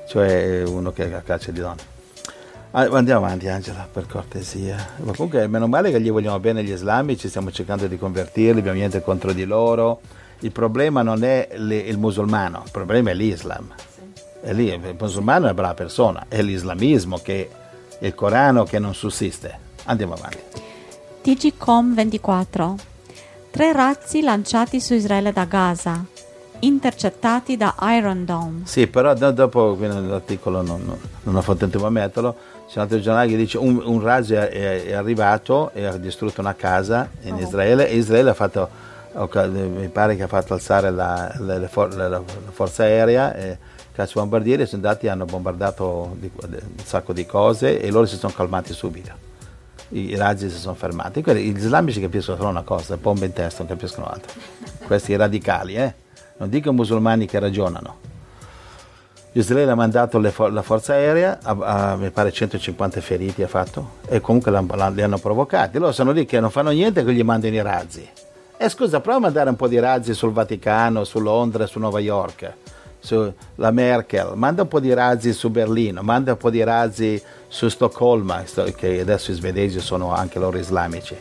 Cioè uno che caccia di donne. Ah, andiamo avanti Angela, per cortesia. Ma comunque meno male che gli vogliamo bene gli islamici, stiamo cercando di convertirli, abbiamo niente contro di loro. Il problema non è il musulmano, il problema è l'Islam. È lì, il musulmano è una brava persona, è l'islamismo che il Corano che non sussiste. Andiamo avanti. TGCOM 24. Tre razzi lanciati su Israele da Gaza intercettati da Iron Dome. Sì, però dopo l'articolo non, non, non ho fatto tempo a metterlo c'è un altro giornale che dice un, un razzo è, è, arrivato e ha distrutto una casa in oh. Israele e Israele ha fatto mi pare che ha fatto alzare la, la, la, la forza aerea e cacciabombardieri sono andati e hanno bombardato di- un sacco di cose e loro si sono calmati subito. I, i razzi si sono fermati. Quelli, gli islamici capiscono solo una cosa, bombe in testa, non capiscono altro. Questi radicali, eh? Non dico musulmani che ragionano. Israele ha mandato for- la forza aerea, a, a- mi pare 150 feriti ha fatto, e comunque li hanno provocati. Loro sono lì che non fanno niente che gli mandano i razzi. E scusa, prova a mandare un po' di razzi sul Vaticano, su Londra, su New York, sulla Merkel, manda un po' di razzi su Berlino, manda un po' di razzi su Stoccolma, sto- che adesso i svedesi sono anche loro islamici.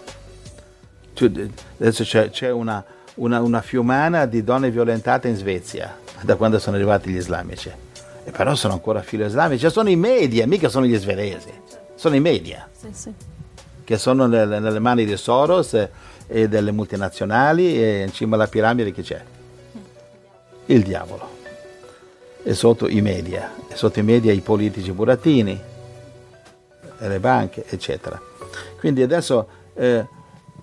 Adesso c'è, c'è una, una- una fiumana di donne violentate in Svezia da quando sono arrivati gli islamici. E però sono ancora filo islamici, Cioè, sono i media, mica sono gli svedesi, sono i media Sì, sì. che sono nelle, nelle mani di Soros e, delle multinazionali e in cima alla piramide chi c'è? Il diavolo. E sotto i media, e sotto i media i politici burattini, le banche, eccetera. Quindi adesso eh,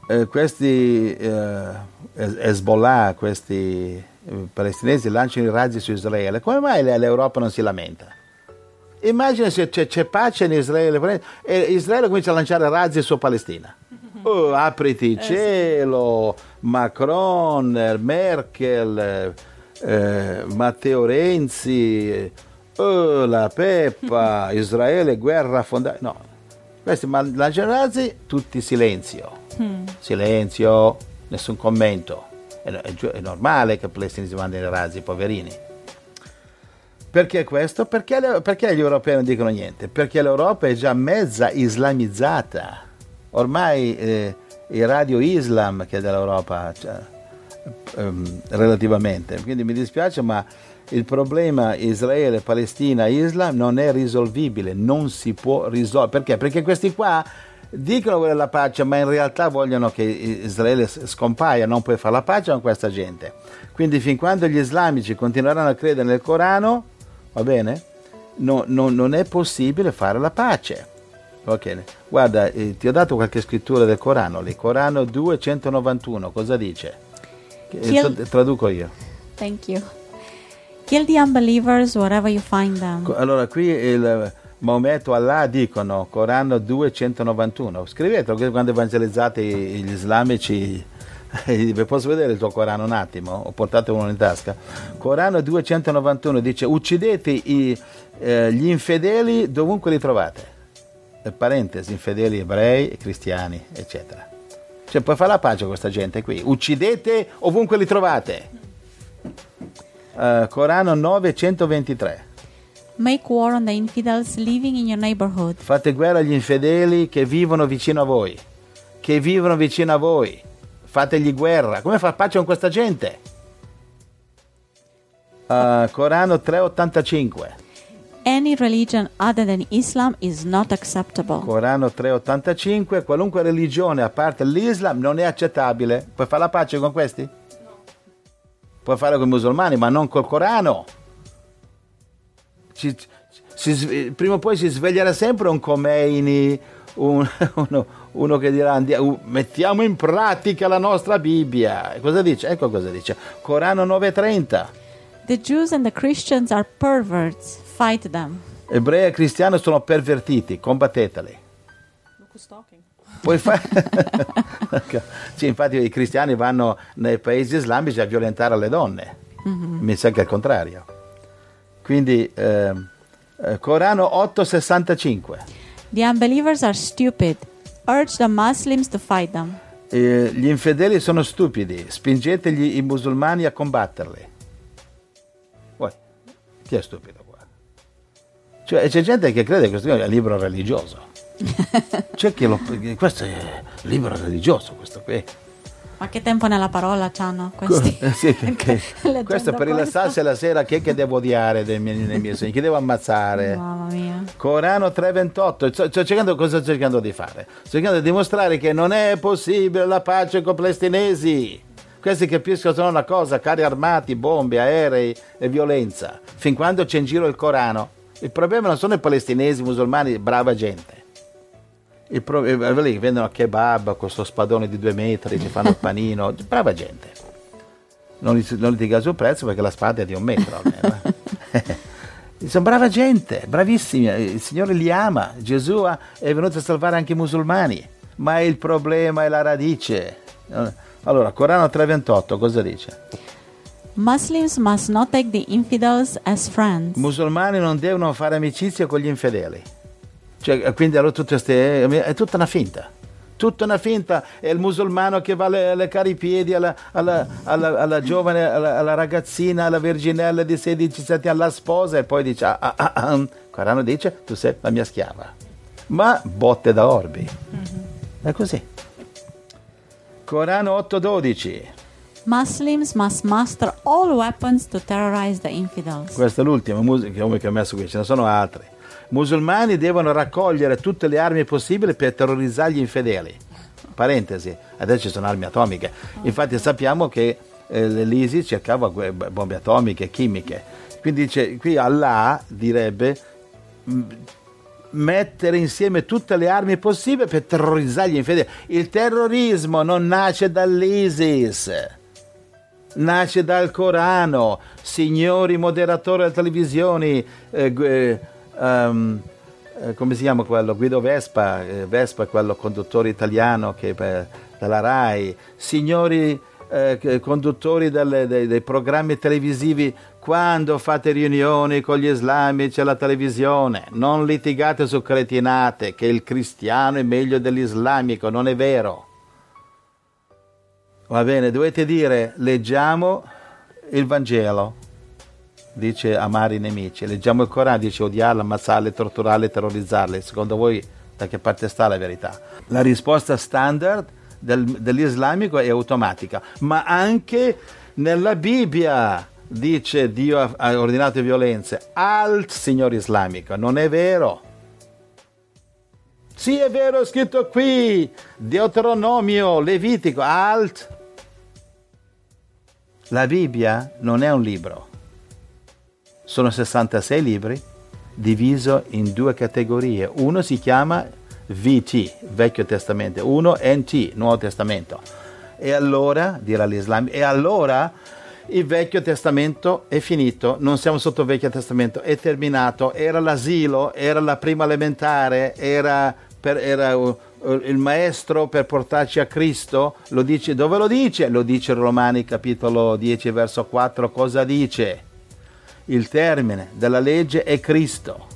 eh, questi eh, Hezbollah, questi palestinesi lanciano i razzi su Israele. Come mai l'Europa non si lamenta? Immagina se c'è, c'è pace in Israele e Israele comincia a lanciare razzi su Palestina. Oh, apriti il cielo, Macron, eh, Merkel, eh, eh, Matteo Renzi, eh, oh, la Peppa, Israele, guerra fondata. No, questi lanciano razzi, tutti silenzio. Silenzio, nessun commento. È, è normale che i palestinesi mandino i razzi, poverini. Perché questo? Perché, le- perché gli europei non dicono niente? Perché l'Europa è già mezza islamizzata. Ormai eh, il radio Islam che è dell'Europa, cioè, ehm, relativamente. Quindi mi dispiace, ma il problema Israele, Palestina, Islam non è risolvibile, non si può risolvere. Perché? Perché questi qua dicono vogliono la pace, ma in realtà vogliono che Israele scompaia, non puoi fare la pace con questa gente. Quindi fin quando gli islamici continueranno a credere nel Corano, va bene? No- no- non è possibile fare la pace. Ok, guarda, eh, ti ho dato qualche scrittura del Corano, lì, Corano 291, cosa dice? Che- il- tra- traduco io. Thank you. Kill the unbelievers wherever you find them. Allora, qui il Maometto Allah dicono Corano 291. Scrivetelo quando evangelizzate gli islamici. Posso vedere il tuo Corano un attimo? Ho portato uno in tasca. Corano 291 dice: Uccidete i- eh, gli infedeli dovunque li trovate. Parentesi, infedeli ebrei cristiani, eccetera. Cioè, puoi fare la pace con questa gente qui. Uccidete ovunque li trovate. Eh, Corano 923. Make war on the infidels living in your neighborhood. Fate guerra agli infedeli che vivono vicino a voi. Che vivono vicino a voi. Fategli guerra. Come far pace con questa gente? Uh, Corano 385. Any religion other than Islam is not acceptable. Corano 385. Qualunque religione a parte l'Islam non è accettabile. Puoi fare la pace con questi? Puoi fare con i musulmani, ma non col Corano. Ci- si prima o poi si sveglierà sempre un Khomeini, un- uno, uno che dirà "Andia- uh, mettiamo in pratica la nostra Bibbia. Cosa dice? Ecco cosa dice. Corano 930. The Jews and the Christians are perverts. Fight them. Ebrei e cristiani sono pervertiti, combatteteli. Puoi fare... sì, infatti i cristiani vanno nei paesi islamici a violentare le donne. Mi sa che è il contrario. Quindi, ehm, eh, Corano 865. The unbelievers are stupid. Urge the Muslims to fight them. Eh, gli infedeli sono stupidi, spingete i musulmani a combatterli. Uè, chi è stupido qua? Cioè, c'è gente che crede che questo è un libro religioso. C'è chi lo... Questo è libro religioso, questo qui. Ma che tempo nella parola c'hanno questi? Sì, che- che- questo per rilassarsi la sera, chi è che devo odiare dei miei, nei miei segni? Chi devo ammazzare? Mamma mia. Corano 3:28, sto, sto cercando, cosa sto cercando di fare? Sto cercando di dimostrare che non è possibile la pace con i palestinesi. Questi capiscono una cosa, carri armati, bombe, aerei e violenza. Fin quando c'è in giro il Corano. Il problema non sono i palestinesi, i musulmani, brava gente. Il pro- eh, quelli che vendono kebab con questo spadone di due metri, che fanno il panino, brava gente. Non, non litiga sul prezzo perché la spada è di un metro almeno. eh. Sono brava gente, bravissimi, il Signore li ama, Gesù è venuto a salvare anche i musulmani, ma il problema è la radice. Allora, Corano 3:28 cosa dice? Muslims must not take the infidels as I friends. musulmani non devono fare amicizia con gli infedeli. Cioè, quindi allora tutte ste, è tutta una finta. Tutta una finta. È il musulmano che va a leccare i piedi alla, alla- alla- alla giovane, alla, ragazzina, alla virginella di 16-17 alla sposa e poi dice, ah, ah, ah, ah. Corano dice, tu sei la mia schiava. Ma botte da orbi. È così. Corano 8-12. Muslims must master all weapons to terrorize the infidels. Questa è l'ultima musica che ho messo qui, ce ne sono altre. Musulmani devono raccogliere tutte le armi possibili per terrorizzare gli infedeli. Parentesi, adesso ci sono armi atomiche. Infatti sappiamo che eh, l'ISIS cercava bombe atomiche, chimiche. Quindi dice, qui Allah direbbe mh, mettere insieme tutte le armi possibili per terrorizzare gli infedeli. Il terrorismo non nasce dall'ISIS nasce dal Corano, signori moderatori delle televisioni, eh, eh, come si chiama quello? Guido Vespa, eh, Vespa è quello conduttore italiano che, della RAI, signori eh, conduttori delle- dei, dei programmi televisivi, quando fate riunioni con gli islamici alla televisione, non litigate su cretinate che il cristiano è meglio dell'islamico, non è vero. Va bene, dovete dire leggiamo il Vangelo, dice amare i nemici, leggiamo il Corano, dice odiarli, ammazzarli, torturarli, terrorizzarli. Secondo voi da che parte sta la verità? La risposta standard del- dell'islamico è automatica, ma anche nella Bibbia dice Dio ha- ha ordinato violenze. Alt, signor islamico, non è vero. Sì, è vero, è scritto qui, Deuteronomio, Levitico, alt. La Bibbia non è un libro, sono 66 libri diviso in due categorie. Uno si chiama VT, Vecchio Testamento, uno NT, Nuovo Testamento. E allora, dirà l'Islam, e allora il Vecchio Testamento è finito, non siamo sotto il Vecchio Testamento, è terminato, era l'asilo, era la prima elementare, era, per- era, uh, uh, il maestro per portarci a Cristo, lo dice, dove lo dice? Lo dice Romani capitolo 10 verso 4, cosa dice? Il termine della legge è Cristo.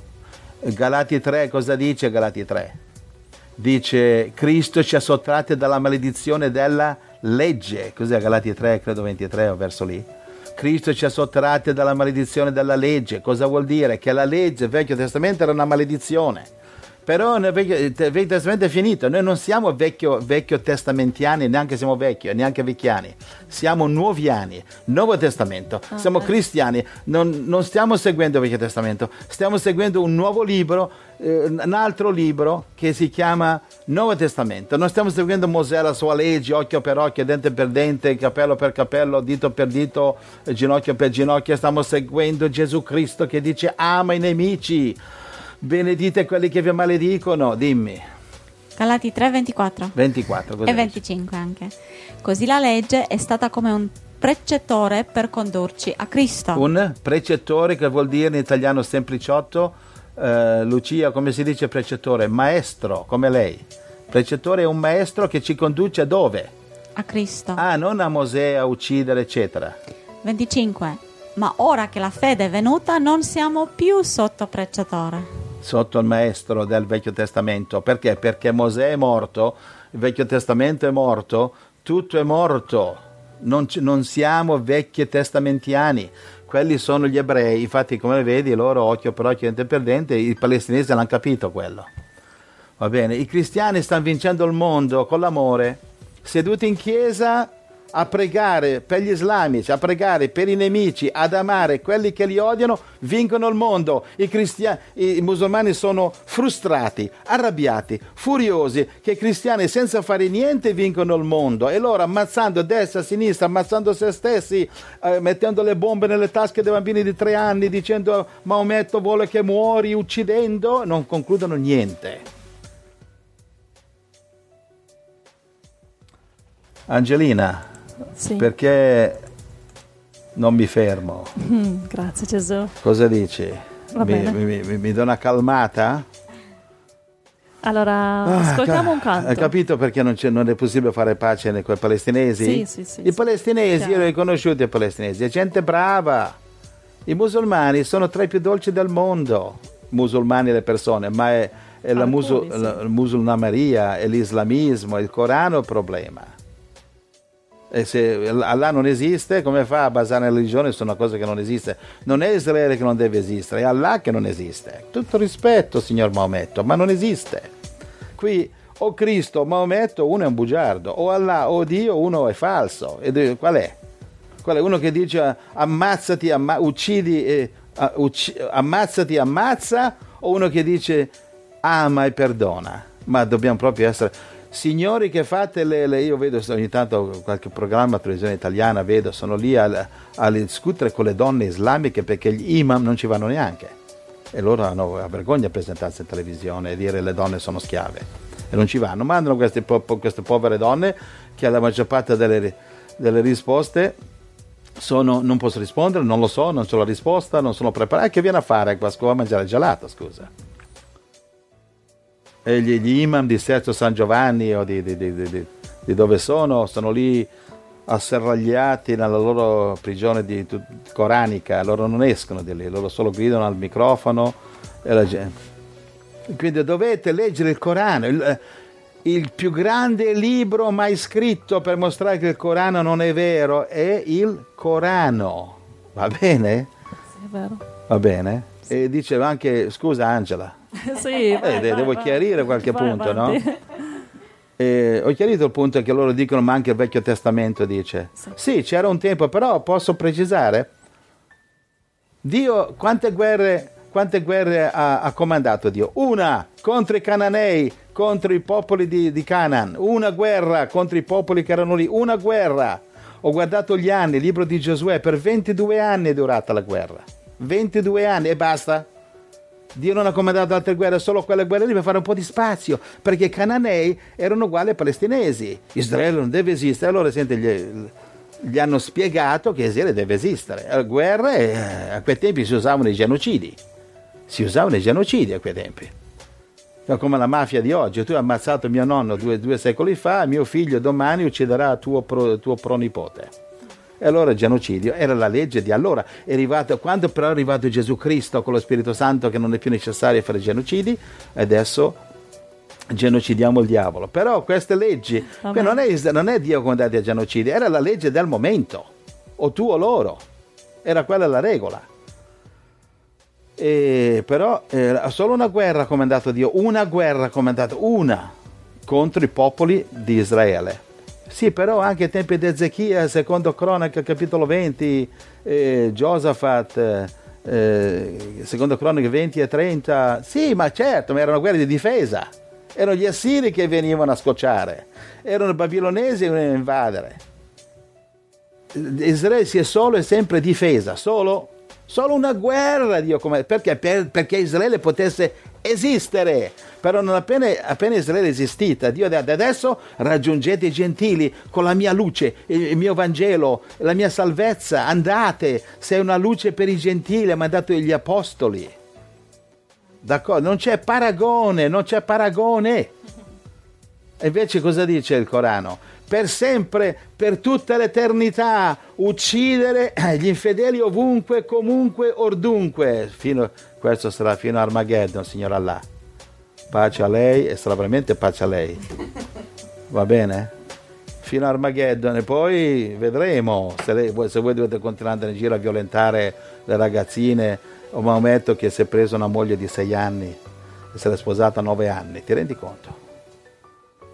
Galati 3 cosa dice Galati 3? Dice Cristo ci ha sottratti dalla maledizione della legge. Cos'è Galati 3, credo 23 o verso lì? Cristo ci ha sottratti dalla maledizione della legge. Cosa vuol dire? Che la legge, il Vecchio Testamento era una maledizione. Però nel Vecchio, il Vecchio Testamento è finito, noi non siamo vecchio, vecchio testamentiani, neanche siamo vecchi, neanche vecchiani, siamo nuoviani, Nuovo Testamento, siamo cristiani, non, non stiamo seguendo il Vecchio Testamento, stiamo seguendo un nuovo libro, eh, un altro libro che si chiama Nuovo Testamento, non stiamo seguendo Mosè, la sua legge, occhio per occhio, dente per dente, capello per capello, dito per dito, ginocchio per ginocchio, stiamo seguendo Gesù Cristo che dice ama i nemici. Benedite quelli che vi maledicono, dimmi. Galati 3, 24 24, cosa e dice? 25 anche. Così la legge è stata come un precettore per condurci a Cristo. Un precettore che vuol dire in italiano sempliciotto, eh, Lucia, come si dice precettore? Maestro, come lei. Precettore è un maestro che ci conduce a dove? A Cristo. Ah, non a Mosè a uccidere, eccetera. 25. Ma ora che la fede è venuta non siamo più sotto precettore. Sotto il maestro del Vecchio Testamento. Perché? Perché Mosè è morto, il Vecchio Testamento è morto, tutto è morto. Non, non siamo vecchi testamentiani. Quelli sono gli ebrei, infatti come vedi loro occhio per occhio, dente per dente, i palestinesi l'hanno capito quello. Va bene, i cristiani stanno vincendo il mondo con l'amore, seduti in chiesa a pregare per gli islamici, a pregare per i nemici, ad amare quelli che li odiano, vincono il mondo. I, cristia- i musulmani sono frustrati, arrabbiati, furiosi che i cristiani senza fare niente vincono il mondo e loro ammazzando destra, sinistra, ammazzando se stessi, eh, mettendo le bombe nelle tasche dei bambini di tre anni, dicendo Maometto vuole che muori, uccidendo, non concludono niente. Angelina, Sì. perché non mi fermo? Mm, grazie Gesù. Cosa dici? Mi, mi, mi, mi do una calmata? Allora, Ah, ascoltiamo un canto. Hai capito perché non, non è possibile fare pace con i palestinesi? Sì, sì, sì, I sì. palestinesi, io Chiaro. li ho conosciuti i palestinesi, è gente brava. I musulmani sono tra i più dolci del mondo, musulmani le persone, ma è, è la, Alcuni, musul- sì. la musulmaneria, è l'islamismo, è il Corano il problema. E se Allah non esiste, come fa a basare la religione su una cosa che non esiste? Non è Israele che non deve esistere, è Allah che non esiste. Tutto rispetto, signor Maometto, ma non esiste. Qui o Cristo o Maometto, uno è un bugiardo, o Allah o Dio, uno è falso. E qual è? Qual è? Uno che dice ammazzati, amma- uccidi, eh, ah, ucci- ammazzati, ammazza, o uno che dice ama e perdona. Ma dobbiamo proprio essere signori che fate? Le, le- io vedo ogni tanto qualche programma televisione italiana vedo sono lì a, a discutere con le donne islamiche perché gli imam non ci vanno neanche. E loro hanno la vergogna a presentarsi in televisione e dire le donne sono schiave. E non ci vanno. Mandano queste, po- queste povere donne che la maggior parte delle, delle risposte sono non posso rispondere non lo so non c'ho la risposta non sono preparato Eh, che viene a fare qua? A mangiare il gelato scusa. e gli, gli imam di Sesto San Giovanni o di, di- di- di- di- di dove sono, sono lì asserragliati nella loro prigione di, tu- coranica, loro non escono di lì, loro solo gridano al microfono e la gente. Quindi dovete leggere il Corano, il, il più grande libro mai scritto per mostrare che il Corano non è vero è il Corano. Va bene? Sì, è vero. Va bene? E diceva anche, scusa Angela, sì, vai, de- vai, devo vai. chiarire qualche punto, avanti. no? Eh, ho chiarito il punto che loro dicono, ma anche il Vecchio Testamento dice. Sì. Sì, c'era un tempo, però posso precisare? Dio, quante guerre, quante guerre ha, ha comandato Dio? Una contro i cananei, contro i popoli di, di Canaan, una guerra contro i popoli che erano lì, una guerra. Ho guardato gli anni, il libro di Giosuè, per 22 anni è durata la guerra. 22 anni e basta. Dio non ha comandato altre guerre, solo quelle guerre lì per fare un po' di spazio, perché i cananei erano uguali ai palestinesi. Israele non deve esistere. Allora, senti, gli, gli hanno spiegato che Israele deve esistere. Le guerre, eh, a quei tempi si usavano i genocidi. Si usavano i genocidi a quei tempi. Come la mafia di oggi. Tu hai ammazzato mio nonno due, due secoli fa, mio figlio domani ucciderà tuo, pro, tuo pronipote. E allora il genocidio era la legge di allora. È arrivato, quando però è arrivato Gesù Cristo con lo Spirito Santo che non è più necessario fare genocidi, adesso genocidiamo il diavolo. Però queste leggi, non è, non è Dio condannato a genocidi, era la legge del momento, o tu o loro. Era quella la regola. E però era solo una guerra comandato Dio, una guerra comandata, una contro i popoli di Israele. Sì, però anche ai tempi di Ezechia, secondo Cronaca, capitolo 20, eh, Giosafat, eh, eh, secondo Cronaca 20 e 30, sì, ma certo, ma erano guerre di difesa. Erano gli assiri che venivano a scocciare, erano i babilonesi che venivano a invadere. Israele si è solo e sempre difesa, solo, solo una guerra, Dio, come, perché, per- perché Israele potesse esistere. Però non appena, appena Israele è esistita, Dio ha detto adesso raggiungete i gentili con la mia luce, il, mio Vangelo, la mia salvezza, andate, sei una luce per i gentili, ha mandato gli apostoli. D'accordo? Non c'è paragone, non c'è paragone. Invece cosa dice il Corano? Per sempre, per tutta l'eternità, uccidere gli infedeli ovunque, comunque, ordunque. Fino, questo sarà fino a Armageddon, signor Allah. Pace a lei e sarà veramente pace a lei. Va bene? Fino a Armageddon e poi vedremo se, lei, se voi dovete continuare ad andare in giro a violentare le ragazzine o Maometto che si è preso una moglie di sei anni e se l'è sposata a nove anni. Ti rendi conto?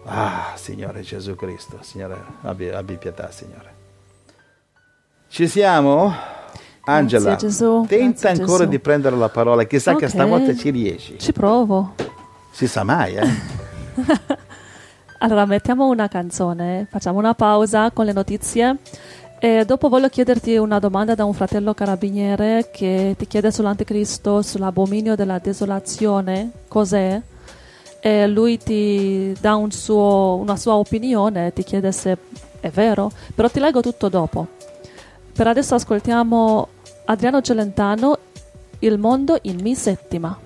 Ah, Signore Gesù Cristo, Signore, abbi, abbi pietà, Signore. Ci siamo? Angela, Gesù, tenta grazie, ancora Gesù. di prendere la parola, chissà che Ok. stavolta ci riesci. Ci provo. Si sa mai, eh? Allora, mettiamo una canzone, facciamo una pausa con le notizie e dopo voglio chiederti una domanda da un fratello carabiniere che ti chiede sull'anticristo, sull'abominio della desolazione, cos'è? E lui ti dà un suo- una sua opinione, ti chiede se è vero, però ti leggo tutto dopo. Per adesso ascoltiamo Adriano Celentano Il mondo in mi settima.